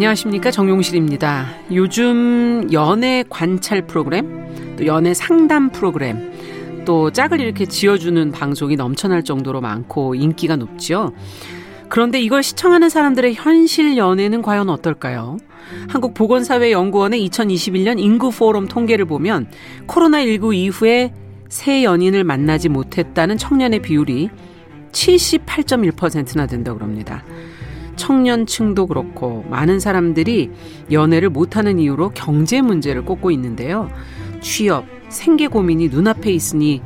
안녕하십니까 정용실입니다. 요즘 연애 관찰 프로그램, 또 연애 상담 프로그램, 또 짝을 이렇게 지어주는 방송이 넘쳐날 정도로 많고 인기가 높죠. 그런데 이걸 시청하는 사람들의 현실 연애는 과연 어떨까요? 한국보건사회연구원의 2021년 인구 포럼 통계를 보면 코로나19 이후에 새 연인을 만나지 못했다는 청년의 비율이 78.1%나 된다고 그럽니다. 청년층도 그렇고 많은 사람들이 연애를 못하는 이유로 경제 문제를 꼽고 있는데요. 취업, 생계 고민이 눈앞에 있으니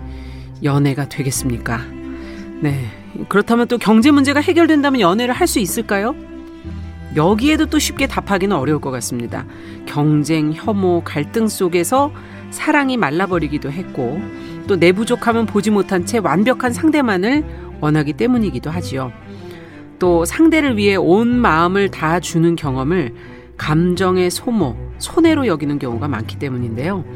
연애가 되겠습니까? 네. 그렇다면 또 경제 문제가 해결된다면 연애를 할 수 있을까요? 여기에도 또 쉽게 답하기는 어려울 것 같습니다. 경쟁, 혐오, 갈등 속에서 사랑이 말라버리기도 했고 또 내 부족함은 보지 못한 채 완벽한 상대만을 원하기 때문이기도 하지요. 또 상대를 위해 온 마음을 다 주는 경험을 감정의 소모, 손해로 여기는 경우가 많기 때문인데요.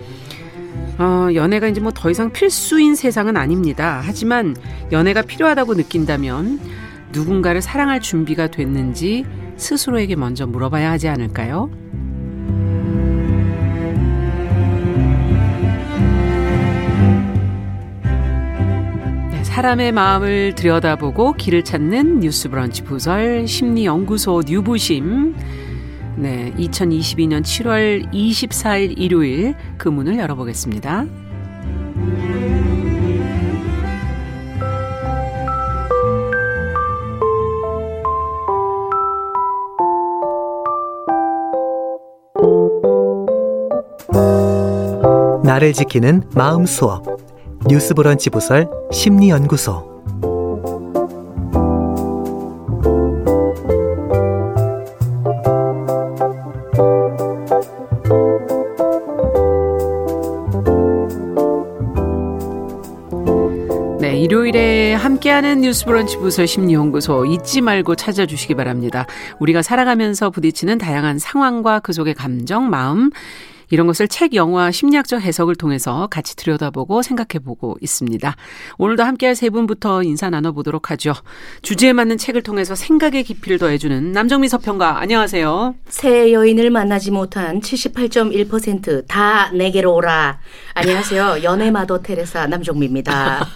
어, 연애가 이제 뭐 더 이상 필수인 세상은 아닙니다. 하지만 연애가 필요하다고 느낀다면 누군가를 사랑할 준비가 됐는지 스스로에게 먼저 물어봐야 하지 않을까요? 사람의 마음을 들여다보고 길을 찾는 뉴스 브런치 부설 심리연구소 뉴부심. 네, 2022년 7월 24일 일요일 그 문을 열어보겠습니다. 나를 지키는 마음 수업 뉴스 브런치 부설 심리연구소 네, 일요일에 함께하는 뉴스 브런치 부설 심리연구소 잊지 말고 찾아주시기 바랍니다. 우리가 살아가면서 부딪히는 다양한 상황과 그 속의 감정, 마음, 이런 것을 책, 영화, 심리학적 해석을 통해서 같이 들여다보고 생각해보고 있습니다. 오늘도 함께할 세 분부터 인사 나눠보도록 하죠. 주제에 맞는 책을 통해서 생각의 깊이를 더해주는 남정미 서평가 안녕하세요. 새 여인을 만나지 못한 78.1%다 내게로 오라. 안녕하세요. 연애 마더 테레사 남정미입니다.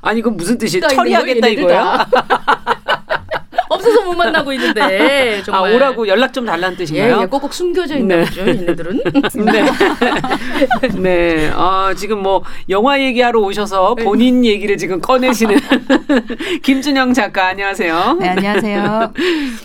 아니 이건 무슨 뜻이에요? 또 처리하겠다 있네요, 이거요? 없어서 못 만나고 있는데 아 정말. 오라고 연락 좀 달라는 예, 뜻인가요? 예, 꼭꼭 숨겨져 있나 네. 보죠. 얘네들은. 네. 네. 아, 지금 뭐 영화 얘기하러 오셔서 본인 얘기를 지금 꺼내시는 김준영 작가 안녕하세요. 네, 안녕하세요.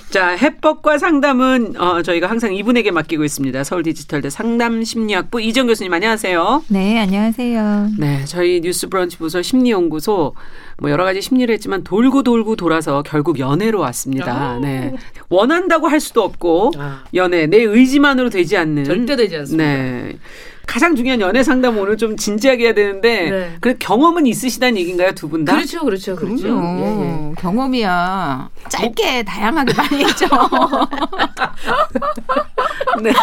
자, 해법과 상담은 어, 저희가 항상 이분에게 맡기고 있습니다. 서울 디지털대 상담 심리학부 이정 교수님 안녕하세요. 네, 안녕하세요. 네, 저희 뉴스 브런치 부서 심리연구소 뭐 여러 가지 심리를 했지만 돌고 돌고 돌아서 결국 연애로 왔습니다. 네. 원한다고 할 수도 없고 아. 연애 내 의지만으로 되지 않는 절대 되지 않습니다. 네. 가장 중요한 연애 상담 오늘 좀 진지하게 해야 되는데 네. 그 경험은 있으시다는 얘기인가요 두 분 다? 그렇죠, 그렇죠, 그렇죠. 그럼요. 예, 예. 경험이야. 짧게 다양하게 많이 했죠. 네.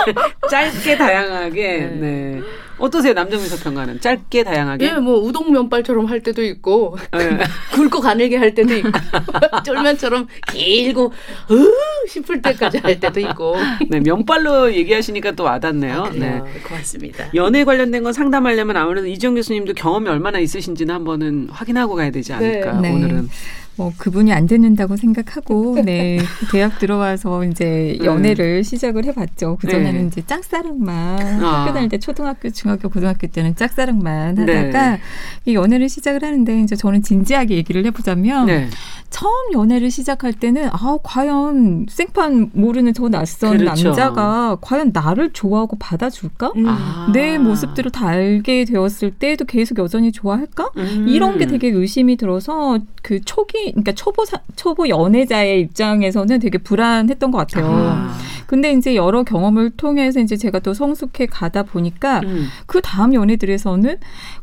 짧게 다양하게. 네. 어떠세요 남정민석 평가는 짧게 다양하게? 예, 뭐 우동 면발처럼 할 때도 있고 네. 굵고 가늘게 할 때도 있고 쫄면처럼 길고 으 싶을 때까지 할 때도 있고. 네, 면발로 얘기하시니까 또 와닿네요. 아, 네. 고맙습니다. 연애 관련된 건 상담하려면 아무래도 이정 교수님도 경험이 얼마나 있으신지는 한번은 확인하고 가야 되지 않을까 네. 오늘은. 뭐 그분이 안 듣는다고 생각하고 네 대학 들어와서 이제 연애를 시작을 해봤죠. 그 전에는 네. 이제 짝사랑만 아. 학교 다닐 때 초등학교, 중학교, 고등학교 때는 짝사랑만 네. 하다가 이 연애를 시작을 하는데 이제 저는 진지하게 얘기를 해보자면 네. 처음 연애를 시작할 때는 아 과연 생판 모르는 저 낯선 그렇죠. 남자가 과연 나를 좋아하고 받아줄까? 음. 아. 내 모습들을 다 알게 되었을 때도 계속 여전히 좋아할까? 음. 이런 게 되게 의심이 들어서 그 초기, 그러니까 초보 사, 초보 연애자의 입장에서는 되게 불안했던 것 같아요. 아. 근데 이제 여러 경험을 통해서 이제 제가 또 성숙해 가다 보니까 음. 그 다음 연애들에서는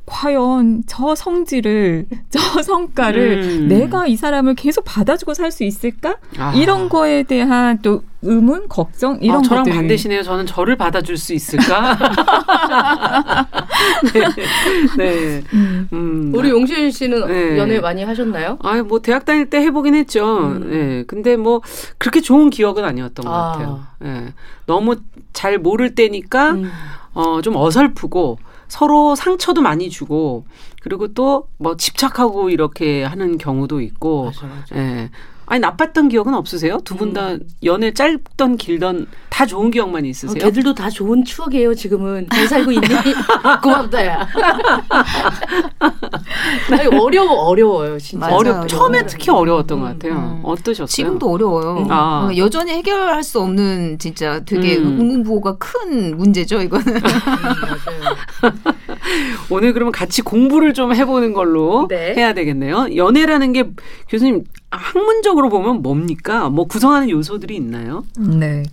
과연 저 성질을, 저 성과를 음. 내가 이 사람을 계속 받아주고 살 수 있을까? 아. 이런 거에 대한 또 의문, 걱정 이런 아, 저랑 것들. 반대시네요. 저는 저를 받아줄 수 있을까? 네. 네. 음. 음. 우리 용신 씨는 네. 연애 많이 하셨나요? 아, 뭐 대학 다닐 때 해보긴 했죠. 음. 예. 근데 뭐 그렇게 좋은 기억은 아니었던 것 아. 같아요. 예. 너무 잘 모를 때니까 음. 어, 좀 어설프고 서로 상처도 많이 주고 그리고 또 뭐 집착하고 이렇게 하는 경우도 있고 맞아, 맞아. 예. 아니 나빴던 기억은 없으세요? 두 분 다 연애 짧던 길던 다 좋은 기억만 어, 있으세요? 걔들도 다 좋은 추억이에요. 지금은 잘 살고 있니? 고맙다 야. 아니, 어려워 어려워요 진짜. 맞아요. 어려 처음에. 특히 어려웠던 것 음, 같아요. 음. 어떠셨어요? 지금도 어려워요. 아. 어, 여전히 해결할 수 없는 진짜 되게 음. 응응보호가 큰 문제죠, 이거는. 음, 맞아요. 오늘 그러면 같이 공부를 좀 해보는 걸로 네. 해야 되겠네요. 연애라는 게 교수님 학문적으로 보면 뭡니까? 뭐 구성하는 요소들이 있나요? 네.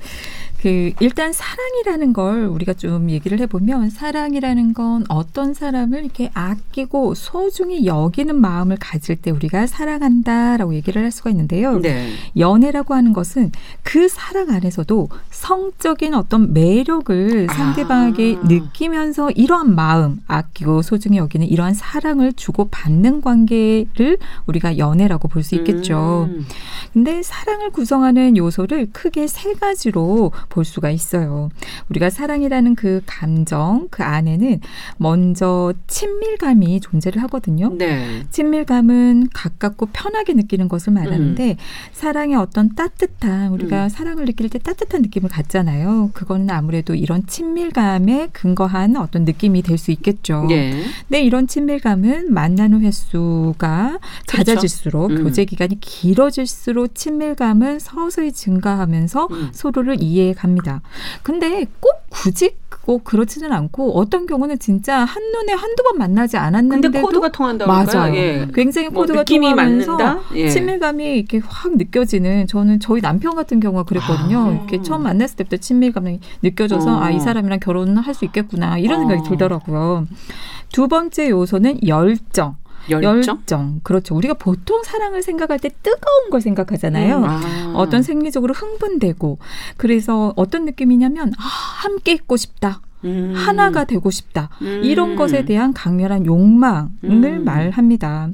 그 일단 사랑이라는 걸 우리가 좀 얘기를 해보면 사랑이라는 건 어떤 사람을 이렇게 아끼고 소중히 여기는 마음을 가질 때 우리가 사랑한다라고 얘기를 할 수가 있는데요. 네. 연애라고 하는 것은 그 사랑 안에서도 성적인 어떤 매력을 아. 상대방에게 느끼면서 이러한 마음, 아끼고 소중히 여기는 이러한 사랑을 주고 받는 관계를 우리가 연애라고 볼 수 있겠죠. 음. 근데 사랑을 구성하는 요소를 크게 세 가지로 볼 수가 있어요. 우리가 사랑이라는 그 감정, 그 안에는 먼저 친밀감이 존재를 하거든요. 네. 친밀감은 가깝고 편하게 느끼는 것을 말하는데 사랑의 어떤 따뜻한 우리가 음. 사랑을 느낄 때 따뜻한 느낌을 갖잖아요. 그거는 아무래도 이런 친밀감에 근거한 어떤 느낌이 될 수 있겠죠. 예. 근데 이런 친밀감은 만나는 횟수가 잦아질수록 음. 교제 기간이 길어질수록 친밀감은 서서히 증가하면서 음. 서로를 이해해 갑니다. 근데 꼭 굳이 꼭 그렇지는 않고 어떤 경우는 진짜 한눈에 한두 번 만나지 근데 않았는데도 코드가 통한다고? 맞아요. 예. 굉장히 뭐 코드가 느낌이 통하면서. 예. 친밀감이 이렇게 확 느껴지는 저는 저희 남편 같은 경우가 그랬거든요. 아. 이렇게 처음 만났을 때부터 친밀감이 느껴져서 어. 아이 사람이랑 결혼할 수 있겠구나 이런 생각이 어. 들더라고요. 두 번째 요소는 열정. 열정. 그렇죠. 우리가 보통 사랑을 생각할 때 뜨거운 걸 생각하잖아요. 음. 아. 어떤 생리적으로 흥분되고 그래서 어떤 느낌이냐면 아, 함께 있고 싶다. 음. 하나가 되고 싶다. 음. 이런 것에 대한 강렬한 욕망을 음. 말합니다.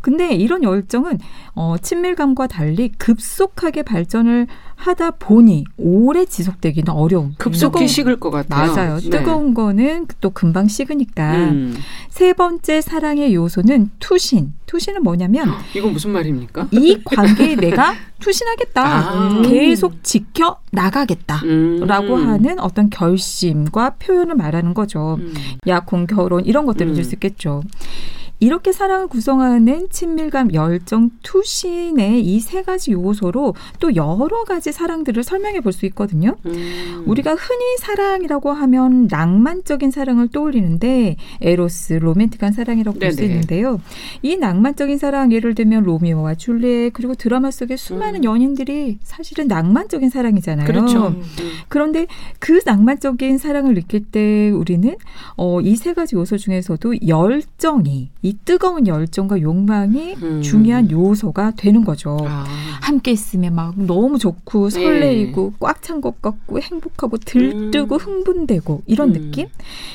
근데 이런 열정은 어, 친밀감과 달리 급속하게 발전을 하다 보니 오래 지속되기는 어려운. 급속히 뜨거운- 식을 것 같아요. 맞아요. 네. 뜨거운 거는 또 금방 식으니까. 음. 세 번째 사랑의 요소는 투신. 투신은 뭐냐면 이건 무슨 말입니까? 이 관계에 내가 투신하겠다. 아. 계속 지켜 나가겠다. 음. 라고 하는 어떤 결심과 표현을 말하는 거죠. 음. 약혼, 결혼 이런 것들을 음. 줄수 있겠죠. 이렇게 사랑을 구성하는 친밀감, 열정, 투신의 이 세 가지 요소로 또 여러 가지 사랑들을 설명해 볼 수 있거든요. 음. 우리가 흔히 사랑이라고 하면 낭만적인 사랑을 떠올리는데 에로스, 로맨틱한 사랑이라고 볼 수. 있는데요. 이 낭만적인 사랑 예를 들면 로미오와 줄리엣 그리고 드라마 속의 수많은 음. 연인들이 사실은 낭만적인 사랑이잖아요. 그렇죠. 음. 그런데 그 낭만적인 사랑을 느낄 때 우리는 어, 이 세 가지 요소 중에서도 열정이 이 뜨거운 열정과 욕망이 음. 중요한 요소가 되는 거죠. 아. 함께 있으면 막 너무 좋고 설레이고 꽉찬 것 같고 행복하고 들뜨고 음. 흥분되고 이런 음. 느낌?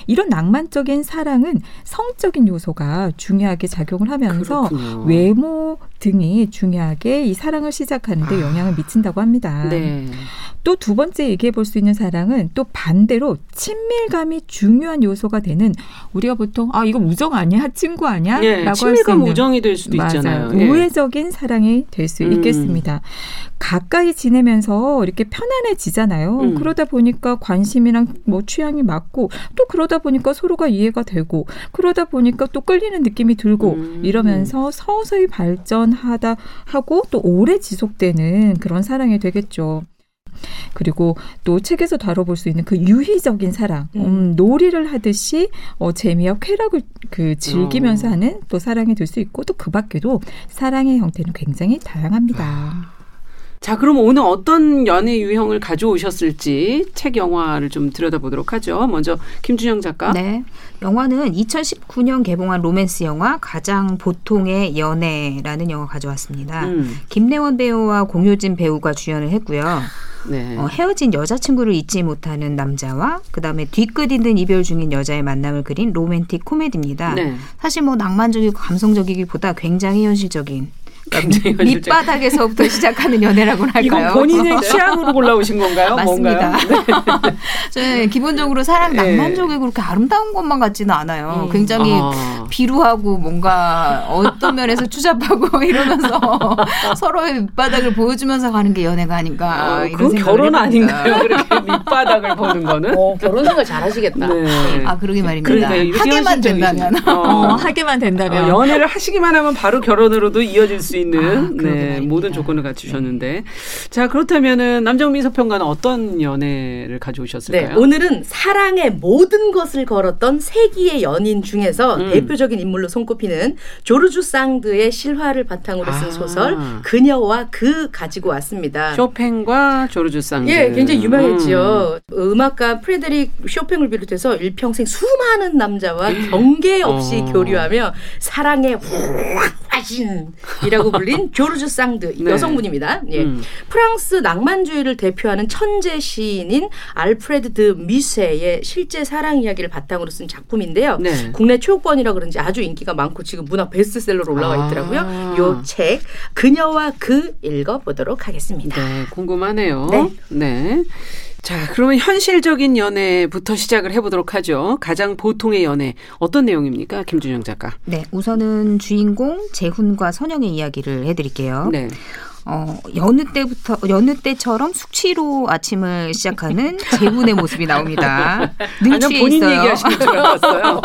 이런 낭만적인 사랑은 성적인 요소가 중요하게 작용을 하면서 그렇군요. 외모 등이 중요하게 이 사랑을 시작하는데 영향을 미친다고 합니다. 아. 네. 또두 번째 얘기해 볼 수 있는 사랑은 또 반대로 친밀감이 중요한 요소가 되는 우리가 보통 아 이거 우정 아니야 친구 아니야 예, 라고 할수 친밀감 우정이 될 수도 맞아요. 있잖아요. 예. 우애적인 사랑이 될수 음. 있겠습니다. 가까이 지내면서 이렇게 편안해지잖아요. 음. 그러다 보니까 관심이랑 뭐 취향이 맞고 또 그러다 보니까 서로가 이해가 되고 그러다 보니까 또 끌리는 느낌이 들고 음. 이러면서 서서히 발전하다 하고 또 오래 지속되는 그런 사랑이 되겠죠. 그리고 또 책에서 다뤄볼 수 있는 그 유희적인 사랑, 음, 놀이를 하듯이 어, 재미와 쾌락을 그 즐기면서 어. 하는 또 사랑이 될 수 있고 또 그 밖에도 사랑의 형태는 굉장히 다양합니다. 자, 그럼 오늘 어떤 연애 유형을 가져오셨을지 책 영화를 좀 들여다보도록 하죠. 먼저 김준영 작가. 네. 영화는 2019년 개봉한 로맨스 영화 가장 보통의 연애라는 영화 가져왔습니다. 음. 김래원 배우와 공효진 배우가 주연을 했고요. 네. 어, 헤어진 여자친구를 잊지 못하는 남자와 그다음에 뒤끝 있는 이별 중인 여자의 만남을 그린 로맨틱 코미디입니다. 네. 사실 뭐 낭만적이고 감성적이기보다 굉장히 현실적인 그러니까 밑바닥에서부터 시작하는 연애라고는 할까요? 이건 본인의 취향으로 골라오신 건가요? 맞습니다. 네. 저는 기본적으로 사랑 네. 낭만적이고 그렇게 아름다운 것만 같지는 않아요. 음. 굉장히 아. 비루하고 뭔가 어떤 면에서 추잡하고 이러면서 서로의 밑바닥을 보여주면서 가는 게 연애가 아닌가 아, 이런 그건 결혼 해봅니다. 아닌가요? 그렇게 밑바닥을 보는 거는? 어, 결혼 생활 잘하시겠다. 네. 아 그러게 말입니다. 그러니까요. 이렇게 하게만 현실적이신- 된다면 어, 어. 하게만 된다면 어, 연애를 하시기만 하면 바로 결혼으로도 이어질 수 있는 아, 네. 모든 조건을 갖추셨는데 자 그렇다면은 남정미 서평가는 어떤 연애를 네, 가져오셨을까요? 오늘은 사랑의 모든 것을 걸었던 세기의 연인 중에서 음. 대표적인 인물로 손꼽히는 조르주 상드의 실화를 바탕으로 쓴 아. 소설 그녀와 그 가지고 왔습니다. 쇼팽과 조르주 상드. 예, 굉장히 유명했지요. 음악가 프레데릭 쇼팽을 비롯해서 일평생 수많은 남자와 경계 없이 어. 교류하며 사랑의 화신이라고 불린 조르주 상드 네. 여성분입니다. 예. 음. 프랑스 낭만주의를 대표하는 천재 시인인 알프레드 드 미세의 실제 사랑 이야기를 바탕으로 쓴 작품인데요. 네. 국내 초역본이라 그런지 아주 인기가 많고 지금 문학 베스트셀러로 올라와 아. 있더라고요. 요책 그녀와 그 읽어보도록 하겠습니다. 네, 궁금하네요. 네. 네. 자, 그러면 현실적인 연애부터 시작을 해보도록 하죠. 가장 보통의 연애 어떤 내용입니까, 김준영 작가? 네, 우선은 주인공 재훈과 선영의 이야기를 해드릴게요. 네. 어, 여느 때부터 여느 때처럼 숙취로 아침을 시작하는 재훈의 모습이 나옵니다. 능취해 본인 있어요. 얘기하시는 줄 알았어요.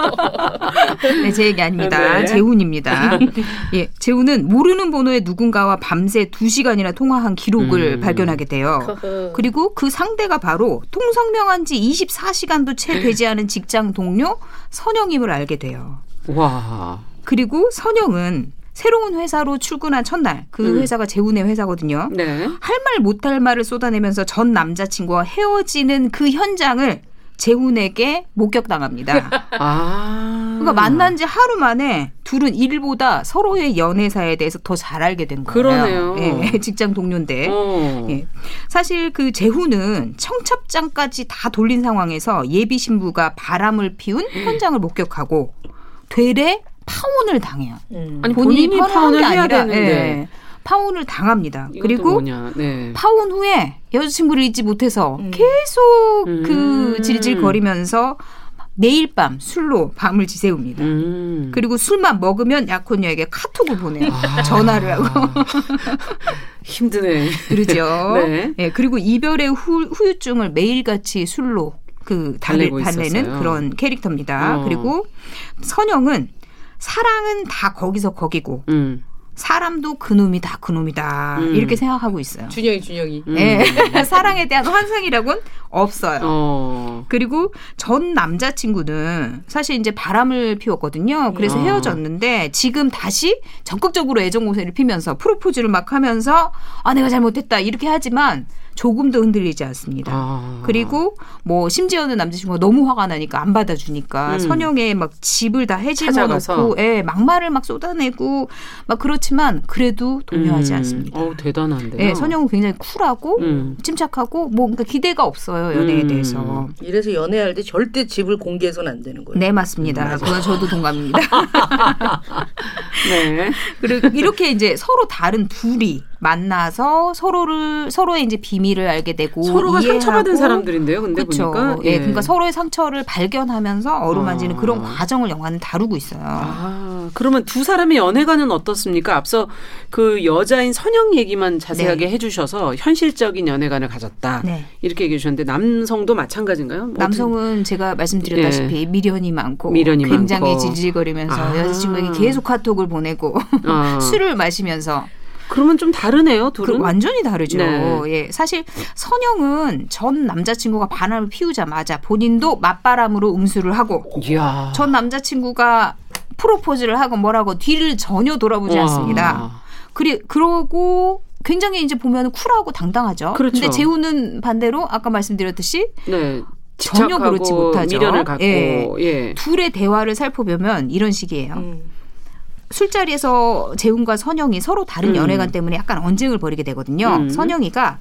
네, 제 얘기 아닙니다. 네. 재훈입니다. 예, 재훈은 모르는 번호의 누군가와 밤새 2시간이나 통화한 기록을 음. 발견하게 돼요. 그리고 그 상대가 바로 통성명한 지 24시간도 채 되지 않은 직장 동료 선영임을 알게 돼요. 와. 그리고 선영은 새로운 회사로 출근한 첫날 그 음. 회사가 재훈의 회사거든요. 네. 할말 못할 말을 쏟아내면서 전 남자친구와 헤어지는 그 현장을 재훈에게 목격당합니다. 아. 그러니까 만난 지 하루 만에 둘은 일보다 서로의 연애사에 대해서 더 잘 알게 된 거예요. 그러네요. 예, 직장 동료인데. 어. 예. 사실 그 재훈은 청첩장까지 다 돌린 상황에서 예비 신부가 바람을 피운 현장을 목격하고 되레 파혼을 당해요. 음. 아니 본인이 파혼을 게 해야 아니라, 되는데 예, 파혼을 당합니다. 그리고 뭐냐. 네. 파혼 후에 여자친구를 잊지 못해서 음. 계속 음. 그 질질 거리면서 매일 밤 술로 밤을 지새웁니다. 음. 그리고 술만 먹으면 약혼녀에게 카톡을 보내요. 아. 전화를 하고 힘드네. 그러죠. 네. 예, 그리고 이별의 후, 후유증을 매일같이 술로 그 달래, 달래고 달래는 있었어요. 그런 캐릭터입니다. 어. 그리고 선영은 사랑은 다 거기서 거기고 음. 사람도 그놈이 다 그놈이다 음. 이렇게 생각하고 있어요. 준영이 준영이. 음. 예, 사랑에 대한 환상이라고는 없어요. 어. 그리고 전 남자친구는 사실 이제 바람을 피웠거든요. 그래서 어. 헤어졌는데 지금 다시 적극적으로 애정 공세를 피면서 프로포즈를 막 하면서 아 내가 잘못했다 이렇게 하지만 조금도 흔들리지 않습니다. 아. 그리고 뭐 심지어는 남자친구가 너무 화가 나니까 안 받아주니까 음. 선영의 막 집을 다 해집어. 놓고 예, 막말을 막 쏟아내고 막 그렇지만 그래도 동요하지 음. 않습니다. 어 대단한데요. 예, 선영은 굉장히 쿨하고 음. 침착하고 뭐 그러니까 기대가 없어요 연애에 음. 대해서. 이래서 연애할 때 절대 집을 공개해서는 안 되는 거예요. 네 맞습니다. 그건 저도 동감입니다. 네. 그리고 이렇게 이제 서로 다른 둘이 만나서 서로를 서로의 이제 비밀을 알게 되고 서로가 이해하고 상처받은 사람들인데요. 근데 그렇죠. 보니까 예, 그러니까 서로의 상처를 발견하면서 어루만지는 아. 그런 과정을 영화는 다루고 있어요. 아, 그러면 두 사람의 연애관은 어떻습니까? 앞서 그 여자인 선영 얘기만 자세하게 네. 해주셔서 현실적인 연애관을 가졌다. 네. 이렇게 얘기해 주셨는데 남성도 마찬가지인가요? 뭐 남성은 제가 말씀드렸다시피 미련이 많고 미련이 굉장히 많고. 질질거리면서 아. 여자친구에게 계속 카톡을 보내고 아, 술을 마시면서 그러면 좀 다르네요. 그 둘은. 완전히 다르죠. 네. 예, 사실 선영은 전 남자친구가 바람을 피우자마자 본인도 맞바람으로 음수를 하고 이야. 전 남자친구가 프로포즈를 하고 뭐라고 뒤를 전혀 돌아보지 와. 않습니다. 그리 그러고 굉장히 이제 보면 쿨하고 당당하죠. 그렇죠. 근데 재우는 반대로 아까 말씀드렸듯이 네. 전혀 그렇지 못하죠. 미련을 갖고 예. 예. 둘의 대화를 살펴보면 이런 식이에요. 음. 술자리에서 재훈과 선영이 서로 다른 음. 연애관 때문에 약간 언쟁을 벌이게 되거든요. 음. 선영이가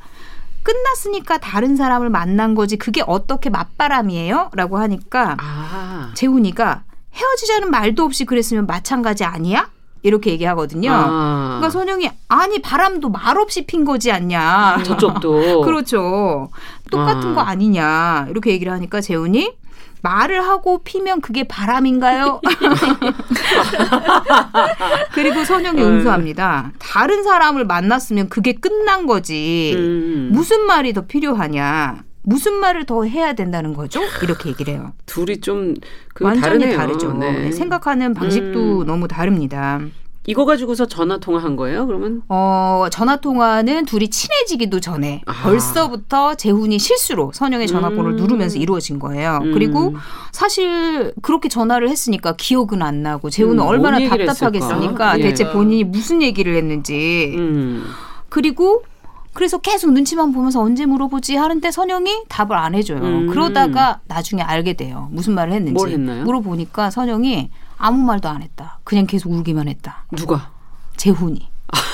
끝났으니까 다른 사람을 만난 거지 그게 어떻게 맞바람이에요? 라고 하니까 아. 재훈이가 헤어지자는 말도 없이 그랬으면 마찬가지 아니야? 이렇게 얘기하거든요. 아. 그러니까 선영이 아니 바람도 말 없이 핀 거지 않냐. 저쪽도. 그렇죠. 똑같은 아. 거 아니냐. 이렇게 얘기를 하니까 재훈이 말을 하고 피면 그게 바람인가요? 그리고 선영이 음. 응수합니다. 다른 사람을 만났으면 그게 끝난 거지. 음. 무슨 말이 더 필요하냐? 무슨 말을 더 해야 된다는 거죠? 이렇게 얘기를 해요. 둘이 좀그 완전히 다르네요. 다르죠. 네. 생각하는 방식도 음. 너무 다릅니다. 이거 가지고서 전화 통화한 거예요? 그러면 어, 전화 통화는 둘이 친해지기도 전에 아. 벌써부터 재훈이 실수로 선영의 전화번호를 음. 누르면서 이루어진 거예요. 음. 그리고 사실 그렇게 전화를 했으니까 기억은 안 나고 재훈은 음, 얼마나 답답하겠습니까? 했을까? 대체 예. 본인이 무슨 얘기를 했는지. 음. 그리고 그래서 계속 눈치만 보면서 언제 물어보지 하는데 선영이 답을 안 해줘요. 음. 그러다가 나중에 알게 돼요. 무슨 말을 했는지. 물어보니까 선영이 아무 말도 안 했다. 그냥 계속 울기만 했다. 누가? 재훈이.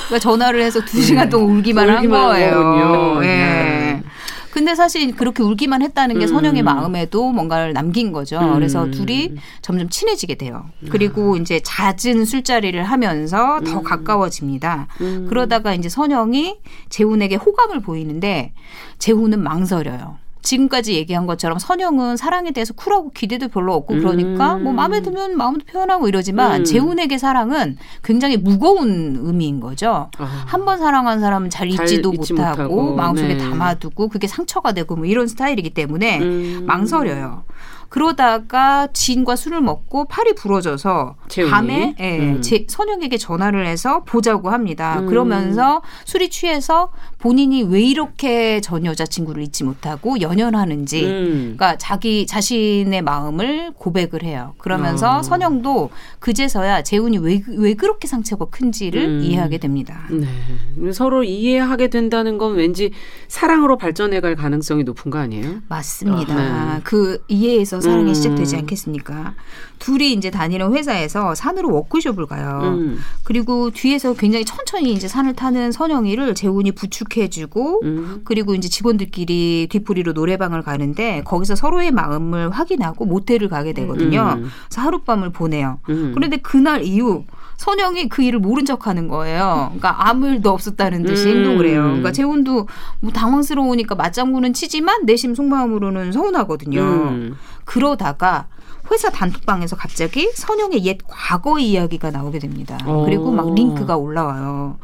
그러니까 전화를 해서 두 시간 동안 울기만, 한 울기만 한 거예요. 예. 네. 근데 사실 그렇게 울기만 했다는 게 음. 선영의 마음에도 뭔가를 남긴 거죠. 음. 그래서 둘이 점점 친해지게 돼요. 그리고 이제 잦은 술자리를 하면서 더 가까워집니다. 음. 그러다가 이제 선영이 재훈에게 호감을 보이는데 재훈은 망설여요. 지금까지 얘기한 것처럼 선영은 사랑에 대해서 쿨하고 기대도 별로 없고 그러니까 음. 뭐 마음에 들면 마음도 표현하고 이러지만 음. 재훈에게 사랑은 굉장히 무거운 의미인 거죠. 아. 한번 사랑한 사람은 잘잘 잊지도 잊지 못하고, 못하고, 마음속에 네. 담아두고 그게 상처가 되고 뭐 이런 스타일이기 때문에 음. 망설여요. 그러다가 지인과 술을 먹고 팔이 부러져서 재훈이? 밤에 예, 음. 제, 선영에게 전화를 해서 보자고 합니다. 음. 그러면서 술이 취해서 본인이 왜 이렇게 전 여자친구를 잊지 못하고 연연하는지 음. 그러니까 자기 자신의 마음을 고백을 해요. 그러면서 어. 선영도 그제서야 재훈이 왜, 왜 그렇게 상처가 큰지를 음. 이해하게 됩니다. 네. 서로 이해하게 된다는 건 왠지 사랑으로 발전해갈 가능성이 높은 거 아니에요? 맞습니다. 아, 네. 그 이해에서 사랑이 음. 시작되지 않겠습니까? 둘이 이제 다니는 회사에서 산으로 워크숍을 가요. 음. 그리고 뒤에서 굉장히 천천히 이제 산을 타는 선영이를 재훈이 부축해주고 음. 그리고 이제 직원들끼리 뒤풀이로 노래방을 가는데 거기서 서로의 마음을 확인하고 모텔을 가게 되거든요. 음. 그래서 하룻밤을 보내요. 음. 그런데 그날 이후 선영이 그 일을 모른 척 하는 거예요. 그러니까 아무 일도 없었다는 듯이 음. 행동을 해요. 그러니까 재훈도 뭐 당황스러우니까 맞장구는 치지만 내심 속마음으로는 서운하거든요. 음. 그러다가 회사 단톡방에서 갑자기 선영의 옛 과거 이야기가 나오게 됩니다. 어. 그리고 막 링크가 올라와요.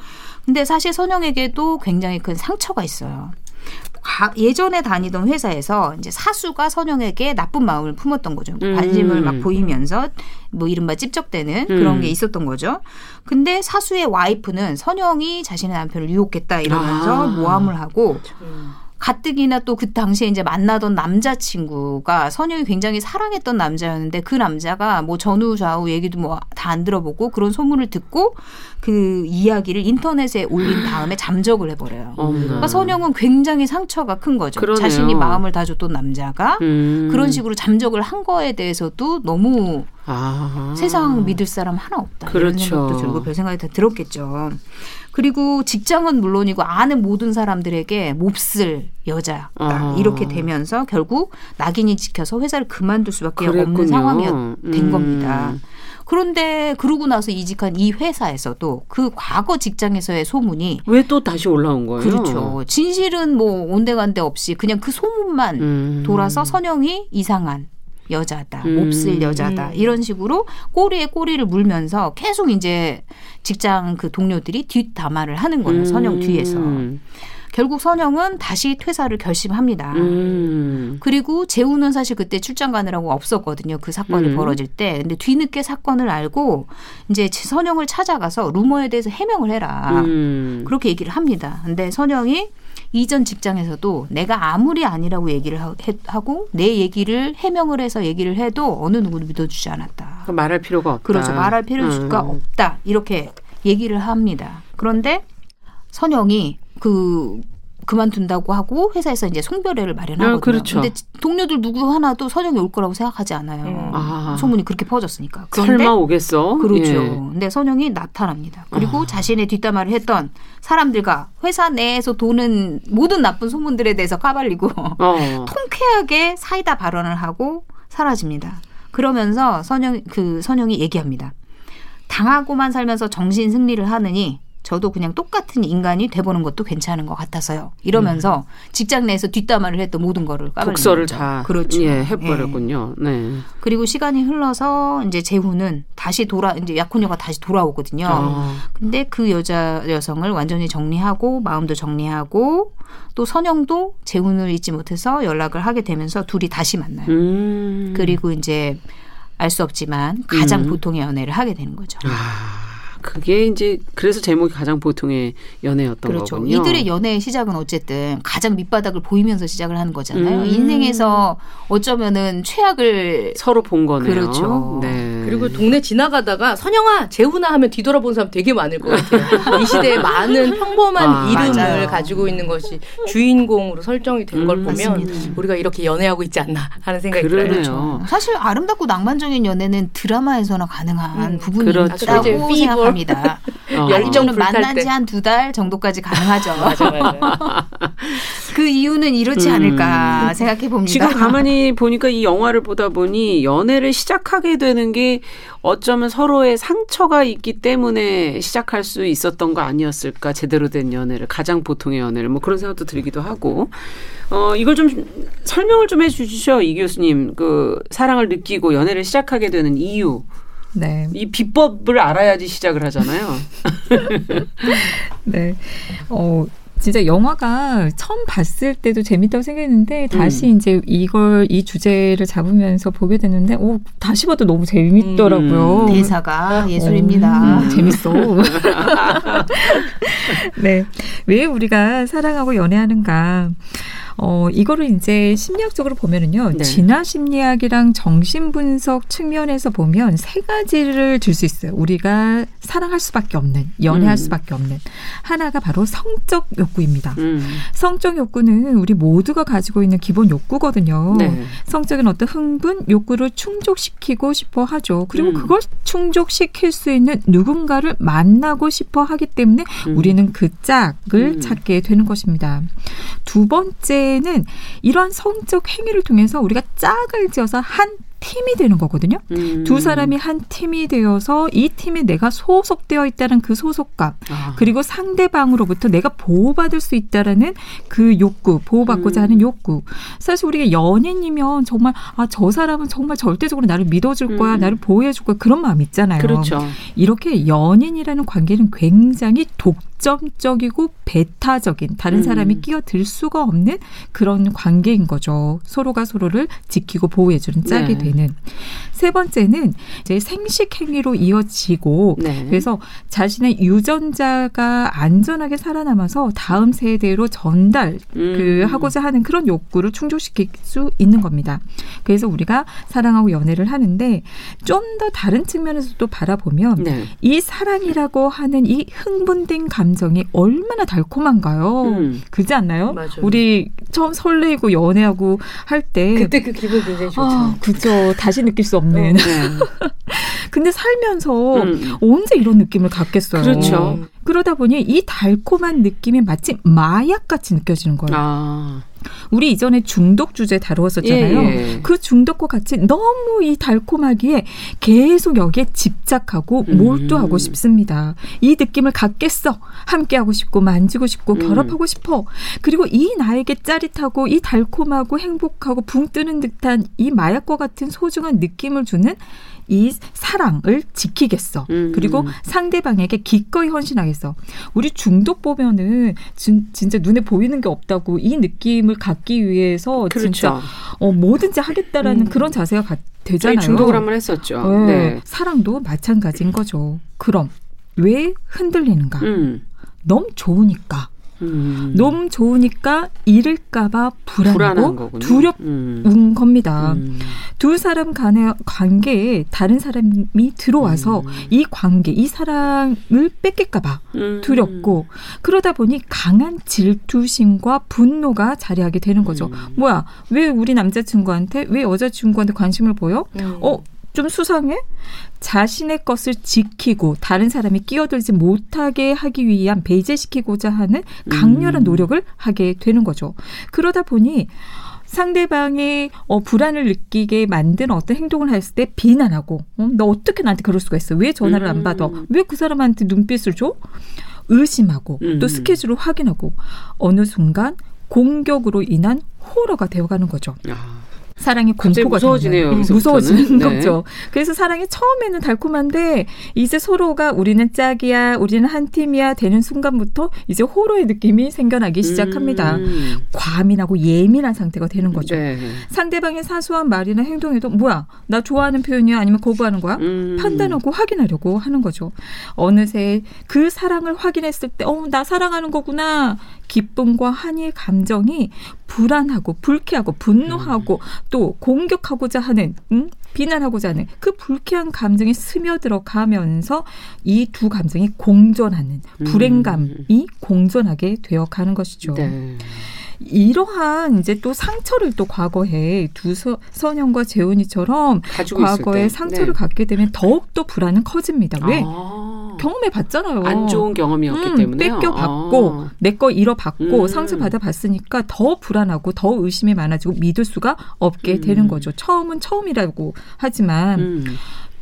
근데 사실 선영에게도 굉장히 큰 상처가 있어요. 과- 예전에 다니던 회사에서 이제 사수가 선영에게 나쁜 마음을 품었던 거죠. 음. 관심을 막 보이면서 뭐 이른바 찝적대는 그런 음. 게 있었던 거죠. 근데 사수의 와이프는 선영이 자신의 남편을 유혹했다 이러면서 아. 모함을 하고 가뜩이나 또 그 당시에 이제 만나던 남자친구가 선영이 굉장히 사랑했던 남자였는데 그 남자가 뭐 전후 좌우 얘기도 뭐 다 안 들어보고 그런 소문을 듣고 그 이야기를 인터넷에 올린 다음에 잠적을 해버려요. 어머나. 그러니까 선영은 굉장히 상처가 큰 거죠. 그러네요. 자신이 마음을 다 줬던 남자가 음. 그런 식으로 잠적을 한 거에 대해서도 너무 아. 세상 믿을 사람 하나 없다. 이런 그렇죠. 생각도 들고 별 생각이 다 들었겠죠. 그리고 직장은 물론이고 아는 모든 사람들에게 몹쓸 여자다 아. 이렇게 되면서 결국 낙인이 찍혀서 회사를 그만둘 수밖에 없는 그랬군요. 상황이 된 음. 겁니다. 그런데 그러고 나서 이직한 이 회사에서도 그 과거 직장에서의 소문이 왜 또 다시 올라온 거예요? 그렇죠. 진실은 뭐 온데간데 없이 그냥 그 소문만 음. 돌아서 선영이 이상한 여자다, 음. 몹쓸 여자다 이런 식으로 꼬리에 꼬리를 물면서 계속 이제 직장 그 동료들이 뒷담화를 하는 거예요. 선영 뒤에서. 음. 결국 선영은 다시 퇴사를 결심합니다. 음. 그리고 재우는 사실 그때 출장 가느라고 없었거든요. 그 사건이 음. 벌어질 때. 근데 뒤늦게 사건을 알고 이제 선영을 찾아가서 루머에 대해서 해명을 해라. 음. 그렇게 얘기를 합니다. 근데 선영이 이전 직장에서도 내가 아무리 아니라고 얘기를 하- 하고 내 얘기를 해명을 해서 얘기를 해도 어느 누구도 믿어주지 않았다. 그 말할 필요가 없다. 그렇죠. 말할 필요가 음. 없다. 이렇게 얘기를 합니다. 그런데 선영이 그 그만둔다고 하고 회사에서 이제 송별회를 마련하거든요. 아, 그렇죠. 근데 동료들 누구 하나도 선영이 올 거라고 생각하지 않아요. 음. 아. 소문이 그렇게 퍼졌으니까. 그런데 설마 오겠어? 그렇죠. 예. 근데 선영이 나타납니다. 그리고 아. 자신의 뒷담화를 했던 사람들과 회사 내에서 도는 모든 나쁜 소문들에 대해서 까발리고 어. 통쾌하게 사이다 발언을 하고 사라집니다. 그러면서 선영 그 선영이 얘기합니다. 당하고만 살면서 정신 승리를 하느니 저도 그냥 똑같은 인간이 돼보는 것도 괜찮은 것 같아서요. 이러면서 직장 내에서 뒷담화를 했던 모든 거를 음. 독서를 거죠. 다 그렇죠. 예, 해버렸군요. 네. 그리고 시간이 흘러서 이제 재후는 다시 돌아 이제 약혼녀가 다시 돌아오거든요. 아. 근데 그 여자 여성을 완전히 정리하고 마음도 정리하고 또 선영도 재훈을 잊지 못해서 연락을 하게 되면서 둘이 다시 만나요. 음. 그리고 이제 알 수 없지만 가장 음. 보통의 연애를 하게 되는 거죠. 아, 그게 이제 그래서 제목이 가장 보통의 연애였던 그렇죠. 거군요. 이들의 연애의 시작은 어쨌든 가장 밑바닥을 보이면서 시작을 하는 거잖아요. 음. 인생에서 어쩌면은 최악을 서로 본 거네요. 그렇죠. 네. 그리고 동네 지나가다가 선영아 재훈아 하면 뒤돌아본 사람 되게 많을 것 같아요. 이 시대에 많은 평범한 아, 이름을 맞아요. 가지고 있는 것이 주인공으로 설정이 된걸 음, 보면 맞습니다. 우리가 이렇게 연애하고 있지 않나 하는 생각이 들어요. 그러네요. 사실 아름답고 낭만적인 연애는 드라마에서나 가능한 음, 부분이 그렇죠. 있다고 이제 피버. 생 각합니다. 어. 열정 아니면 불탈 만난 때. 지한 두 달 정도까지 가능하죠. 맞아 맞아. 그 이유는 이렇지 음. 않을까 생각해 봅니다. 지금 가만히 보니까 이 영화를 보다 보니 연애를 시작하게 되는 게 어쩌면 서로의 상처가 있기 때문에 시작할 수 있었던 거 아니었을까 제대로 된 연애를 가장 보통의 연애를 뭐 그런 생각도 들기도 하고 어 이걸 좀 설명을 좀 해주시죠 이 교수님 그 사랑을 느끼고 연애를 시작하게 되는 이유 네. 이 비법을 알아야지 시작을 하잖아요. 네. 어, 진짜 영화가 처음 봤을 때도 재밌다고 생각했는데 다시 음. 이제 이걸 이 주제를 잡으면서 보게 됐는데 오, 다시 봐도 너무 재밌더라고요. 음. 대사가 예술입니다. 음, 재밌어. 네. 왜 우리가 사랑하고 연애하는가? 어, 이거를 이제 심리학적으로 보면은요. 네. 진화 심리학이랑 정신 분석 측면에서 보면 세 가지를 들수 있어요. 우리가 사랑할 수밖에 없는, 연애할 음. 수밖에 없는. 하나가 바로 성적 욕구입니다. 음. 성적 욕구는 우리 모두가 가지고 있는 기본 욕구거든요. 네. 성적인 어떤 흥분, 욕구를 충족시키고 싶어 하죠. 그리고 음. 그걸 충족시킬 수 있는 누군가를 만나고 싶어 하기 때문에 음. 우리는 그 짝을 음. 찾게 되는 것입니다. 두 번째 는 이러한 성적 행위를 통해서 우리가 짝을 지어서 한 팀이 되는 거거든요. 음. 두 사람이 한 팀이 되어서 이 팀에 내가 소속되어 있다는 그 소속감, 아. 그리고 상대방으로부터 내가 보호받을 수 있다라는 그 욕구, 보호받고자 음. 하는 욕구. 사실 우리가 연인이면 정말 아 저 사람은 정말 절대적으로 나를 믿어줄 거야, 음. 나를 보호해줄 거야 그런 마음 있잖아요. 그렇죠. 이렇게 연인이라는 관계는 굉장히 독 점적이고 배타적인 다른 음. 사람이 끼어들 수가 없는 그런 관계인 거죠. 서로가 서로를 지키고 보호해주는 짝이 네. 되는. 세 번째는 이제 생식 행위로 이어지고 네. 그래서 자신의 유전자가 안전하게 살아남아서 다음 세대로 전달 음. 그 하고자 하는 그런 욕구를 충족시킬 수 있는 겁니다. 그래서 우리가 사랑하고 연애를 하는데 좀 더 다른 측면에서 또 바라보면 네. 이 사랑이라고 하는 이 흥분된 감정이 얼마나 달콤한가요? 음. 그지 않나요? 맞아요. 우리 처음 설레고 연애하고 할 때 그때 그 기분 굉장히 좋죠. 아, 그죠. 다시 느낄 수 없는. 네. 근데 살면서 음. 언제 이런 느낌을 갖겠어요? 그렇죠. 그러다 보니 이 달콤한 느낌이 마치 마약같이 느껴지는 거예요. 아. 우리 이전에 중독 주제 다루었었잖아요. 예, 예. 그 중독과 같이 너무 이 달콤하기에 계속 여기에 집착하고 음. 몰두하고 싶습니다. 이 느낌을 갖겠어. 함께하고 싶고 만지고 싶고 음. 결합하고 싶어. 그리고 이 나에게 짜릿하고 이 달콤하고 행복하고 붕 뜨는 듯한 이 마약과 같은 소중한 느낌을 주는 이 사랑을 지키겠어. 음. 그리고 상대방에게 기꺼이 헌신하겠어. 우리 중독 보면은 진, 진짜 눈에 보이는 게 없다고 이 느낌을 갖기 위해서 진짜 그렇죠. 어, 뭐든지 하겠다라는 음. 그런 자세가 가, 되잖아요. 중독을 한번 했었죠. 네. 네. 사랑도 마찬가지인 거죠. 그럼 왜 흔들리는가? 음. 너무 좋으니까. 음. 너무 좋으니까 잃을까봐 불안하고. 두렵운 음. 겁니다. 음. 두 사람 간의 관계에 다른 사람이 들어와서 음. 이 관계, 이 사랑을 뺏길까봐 음. 두렵고 그러다 보니 강한 질투심과 분노가 자리하게 되는 거죠. 음. 뭐야? 왜 우리 남자친구한테 왜 여자친구한테 관심을 보여? 음. 어? 좀 수상해? 자신의 것을 지키고 다른 사람이 끼어들지 못하게 하기 위한 배제시키고자 하는 강렬한 음. 노력을 하게 되는 거죠. 그러다 보니 상대방의 어, 불안을 느끼게 만드는 어떤 행동을 했을 때 비난하고 어, 너 어떻게 나한테 그럴 수가 있어? 왜 전화를 안 받아? 음. 왜그 사람한테 눈빛을 줘? 의심하고 음. 또 스케줄을 확인하고 어느 순간 공격으로 인한 호러가 되어가는 거죠. 아. 사랑이 갑자기 공포가 무서워지네요, 음. 무서워지는 네. 거죠. 그래서 사랑이 처음에는 달콤한데 이제 서로가 우리는 짝이야, 우리는 한 팀이야 되는 순간부터 이제 호러의 느낌이 생겨나기 시작합니다. 음. 과민하고 예민한 상태가 되는 거죠. 네. 상대방의 사소한 말이나 행동에도 뭐야, 나 좋아하는 표현이야, 아니면 거부하는 거야? 음. 판단하고 확인하려고 하는 거죠. 어느새 그 사랑을 확인했을 때, 어, 나 사랑하는 거구나. 기쁨과 한의 감정이 불안하고 불쾌하고 분노하고 또 공격하고자 하는, 음? 비난하고자 하는 그 불쾌한 감정이 스며들어 가면서 이 두 감정이 공존하는 불행감이 공존하게 되어 가는 것이죠. 네. 이러한 이제 또 상처를 또 과거에 두 서, 선영과 재훈이처럼 과거에 때. 상처를 네. 갖게 되면 더욱 더 불안은 커집니다. 왜? 아. 경험해 봤잖아요. 안 좋은 경험이었기 음, 때문에 뺏겨 받고 내거 잃어받고 음. 상처 받아 봤으니까 더 불안하고 더 의심이 많아지고 믿을 수가 없게 되는 음. 거죠. 처음은 처음이라고 하지만 음.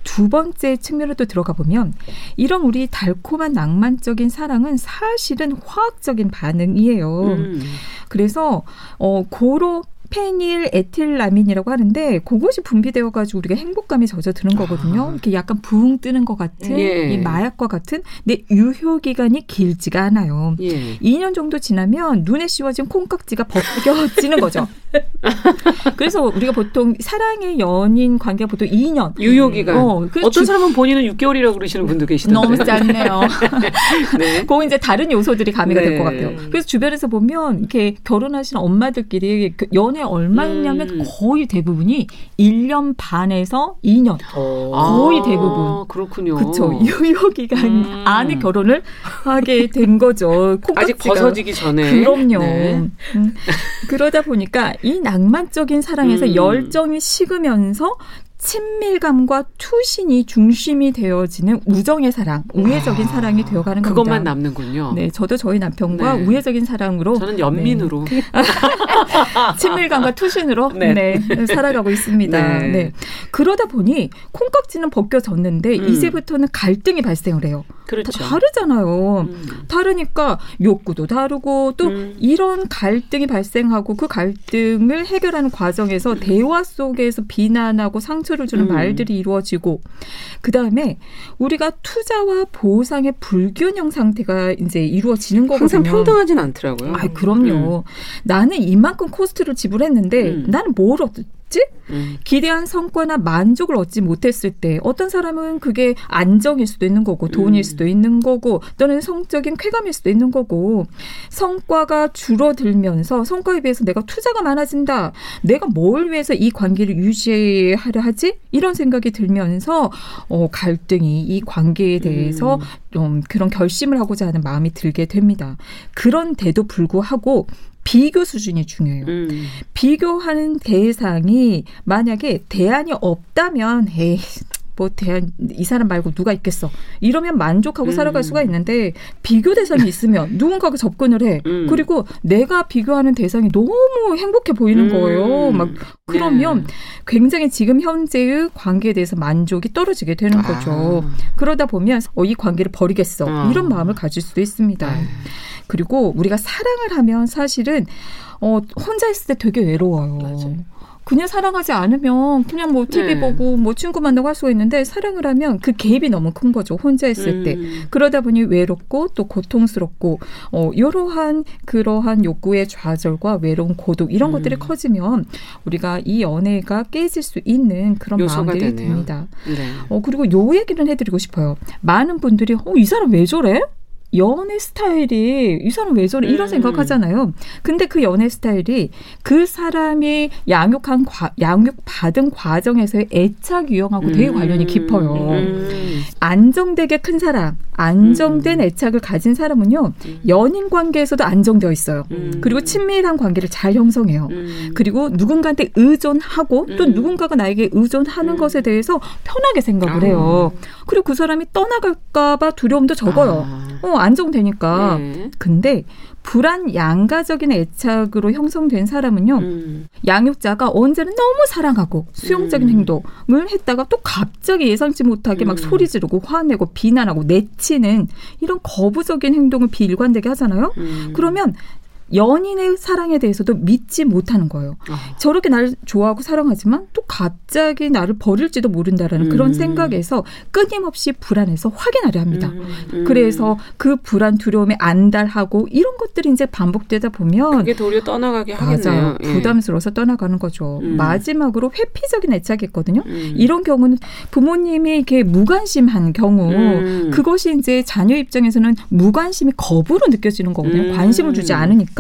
두 번째 측면으로 또 들어가 보면 이런 우리 달콤한 낭만적인 사랑은 사실은 화학적인 반응이에요. 음. 그래서 어 고로 페닐 에틸라민이라고 하는데 그것이 분비되어 가지고 우리가 행복감에 젖어 드는 거거든요. 아. 이렇게 약간 붕 뜨는 것 같은 예. 이 마약과 같은 근데 유효 기간이 길지가 않아요. 예. 2년 정도 지나면 눈에 씌워진 콩깍지가 벗겨지는 거죠. 그래서 우리가 보통 사랑의 연인 관계가 보통 2년. 유효 기간. 어, 그 어떤 주- 사람은 본인은 6개월이라고 그러시는 분도 계시던데. 너무 짧네요. 네. 그 이제 다른 요소들이 가미가 될 네. 것 같아요. 그래서 주변에서 보면 이렇게 결혼하시는 엄마들끼리 그 연애 얼마 냐면 음. 거의 대부분이 1년 반에서 2년. 아, 거의 대부분. 그렇군요. 그렇죠. 유효 기간 음. 안에 결혼을 하게 된 거죠. 아직. 벗어지기 전에. 그럼요. 네. 음, 그러다 보니까 이 낭만적인 사랑에서 음. 열정이 식으면서 친밀감과 투신이 중심이 되어지는 우정의 사랑, 우애적인 사랑이 되어가는 겁니다. 아, 그것만 남는군요. 네, 저도 저희 남편과 네. 우애적인 사랑으로 저는 연민으로. 친밀감과 투신으로 네. 네. 살아가고 있습니다. 네. 네. 그러다 보니 콩깍지는 벗겨졌는데 음. 이제부터는 갈등이 발생을 해요. 그렇죠. 다 다르잖아요. 음. 다르니까 욕구도 다르고 또 음. 이런 갈등이 발생하고 그 갈등을 해결하는 과정에서 대화 속에서 비난하고 상처를 주는 음. 말들이 이루어지고 그 다음에 우리가 투자와 보상의 불균형 상태가 이제 이루어지는 거거든요. 항상 평등하진 않더라고요. 아, 그럼요. 나는 이만큼 코스트를 지불했는데 음. 나는 뭘 얻 었지? 음. 기대한 성과나 만족을 얻지 못했을 때 어떤 사람은 그게 안정일 수도 있는 거고 돈일 음. 수도 있는 거고 또는 성적인 쾌감일 수도 있는 거고 성과가 줄어들면서 성과에 비해서 내가 투자가 많아진다. 내가 뭘 위해서 이 관계를 유지하려 하지? 이런 생각이 들면서 어, 갈등이 이 관계에 대해서 음. 좀 그런 결심을 하고자 하는 마음이 들게 됩니다. 그런데도 불구하고 비교 수준이 중요해요. 음. 비교하는 대상이 만약에 대안이 없다면 에이 뭐 대안 이 사람 말고 누가 있겠어 이러면 만족하고 음. 살아갈 수가 있는데 비교 대상이 있으면 누군가가 접근을 해 음. 그리고 내가 비교하는 대상이 너무 행복해 보이는 음. 거예요 막 그러면 네. 굉장히 지금 현재의 관계에 대해서 만족이 떨어지게 되는 거죠 아. 그러다 보면 어, 이 관계를 버리겠어 아. 이런 마음을 가질 수도 있습니다 네. 그리고 우리가 사랑을 하면 사실은 어 혼자 있을 때 되게 외로워요. 맞아요. 그냥 사랑하지 않으면 그냥 뭐 TV 네. 보고 뭐 친구 만나고 할 수가 있는데 사랑을 하면 그 갭이 너무 큰 거죠. 혼자 있을 때. 음. 그러다 보니 외롭고 또 고통스럽고 어 이러한 그러한 욕구의 좌절과 외로움, 고독 이런 음. 것들이 커지면 우리가 이 연애가 깨질 수 있는 그런 마음들이 되네요. 듭니다. 네. 어 그리고 요 얘기는 해 드리고 싶어요. 많은 분들이 어 이 사람 왜 저래? 연애 스타일이 이 사람 왜 저래 이런 음. 생각하잖아요. 근데 그 연애 스타일이 그 사람이 양육한 과, 양육 받은 과정에서의 애착 유형하고 되게 관련이 깊어요. 음. 안정되게 큰 사람, 안정된 음. 애착을 가진 사람은요 연인 관계에서도 안정되어 있어요. 음. 그리고 친밀한 관계를 잘 형성해요. 음. 그리고 누군가한테 의존하고 또 음. 누군가가 나에게 의존하는 음. 것에 대해서 편하게 생각을 아. 해요. 그리고 그 사람이 떠나갈까봐 두려움도 적어요. 아. 어, 안정되니까. 네. 근데 불안 양가적인 애착으로 형성된 사람은요. 음. 양육자가 언제는 너무 사랑하고 수용적인 음. 행동을 했다가 또 갑자기 예상치 못하게 막 음. 소리 지르고 화내고 비난하고 내치는 이런 거부적인 행동을 비일관되게 하잖아요. 음. 그러면 연인의 사랑에 대해서도 믿지 못하는 거예요. 아. 저렇게 나를 좋아하고 사랑하지만 또 갑자기 나를 버릴지도 모른다라는 음. 그런 생각에서 끊임없이 불안해서 확인하려 합니다. 음. 음. 그래서 그 불안, 두려움에 안달하고 이런 것들이 이제 반복되다 보면 그게 도리어 떠나가게 하겠네요. 맞아요. 예. 부담스러워서 떠나가는 거죠. 음. 마지막으로 회피적인 애착이 있거든요. 음. 이런 경우는 부모님이 이렇게 무관심한 경우 음. 그것이 이제 자녀 입장에서는 무관심이 거부로 느껴지는 거거든요. 음. 관심을 주지 않으니까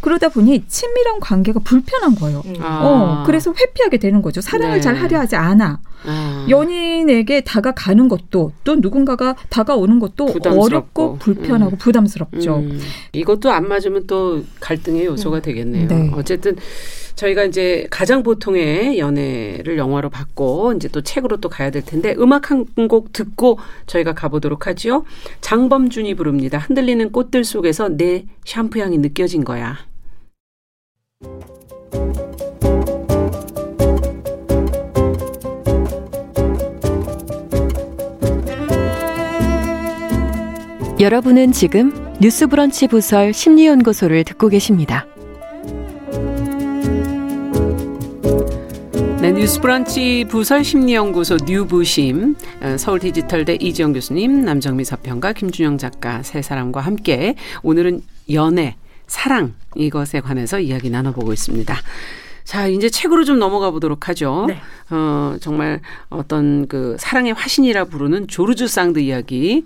그러다 보니 친밀한 관계가 불편한 거예요. 음. 아. 어, 그래서 회피하게 되는 거죠. 사랑을 네. 잘 하려 하지 않아. 아. 연인에게 다가가는 것도 또 누군가가 다가오는 것도 부담스럽고. 어렵고 불편하고 음. 부담스럽죠. 음, 이것도 안 맞으면 또 갈등의 요소가 되겠네요. 네. 어쨌든 저희가 이제 가장 보통의 연애를 영화로 봤고 이제 또 책으로 또 가야 될 텐데 음악 한 곡 듣고 저희가 가보도록 하지요. 장범준이 부릅니다. 흔들리는 꽃들 속에서 내 샴푸 향이 느껴진 거야. 여러분은 지금 뉴스브런치 부설 심리연구소를 듣고 계십니다. 네, 뉴스브런치 부설 심리연구소 뉴부심 어, 서울 디지털대 이지영 교수님, 남정미 서평가, 김준영 작가 세 사람과 함께 오늘은 연애, 사랑 이것에 관해서 이야기 나눠보고 있습니다. 자, 이제 책으로 좀 넘어가 보도록 하죠. 네. 어, 정말 어떤 그 사랑의 화신이라 부르는 조르주 상드 이야기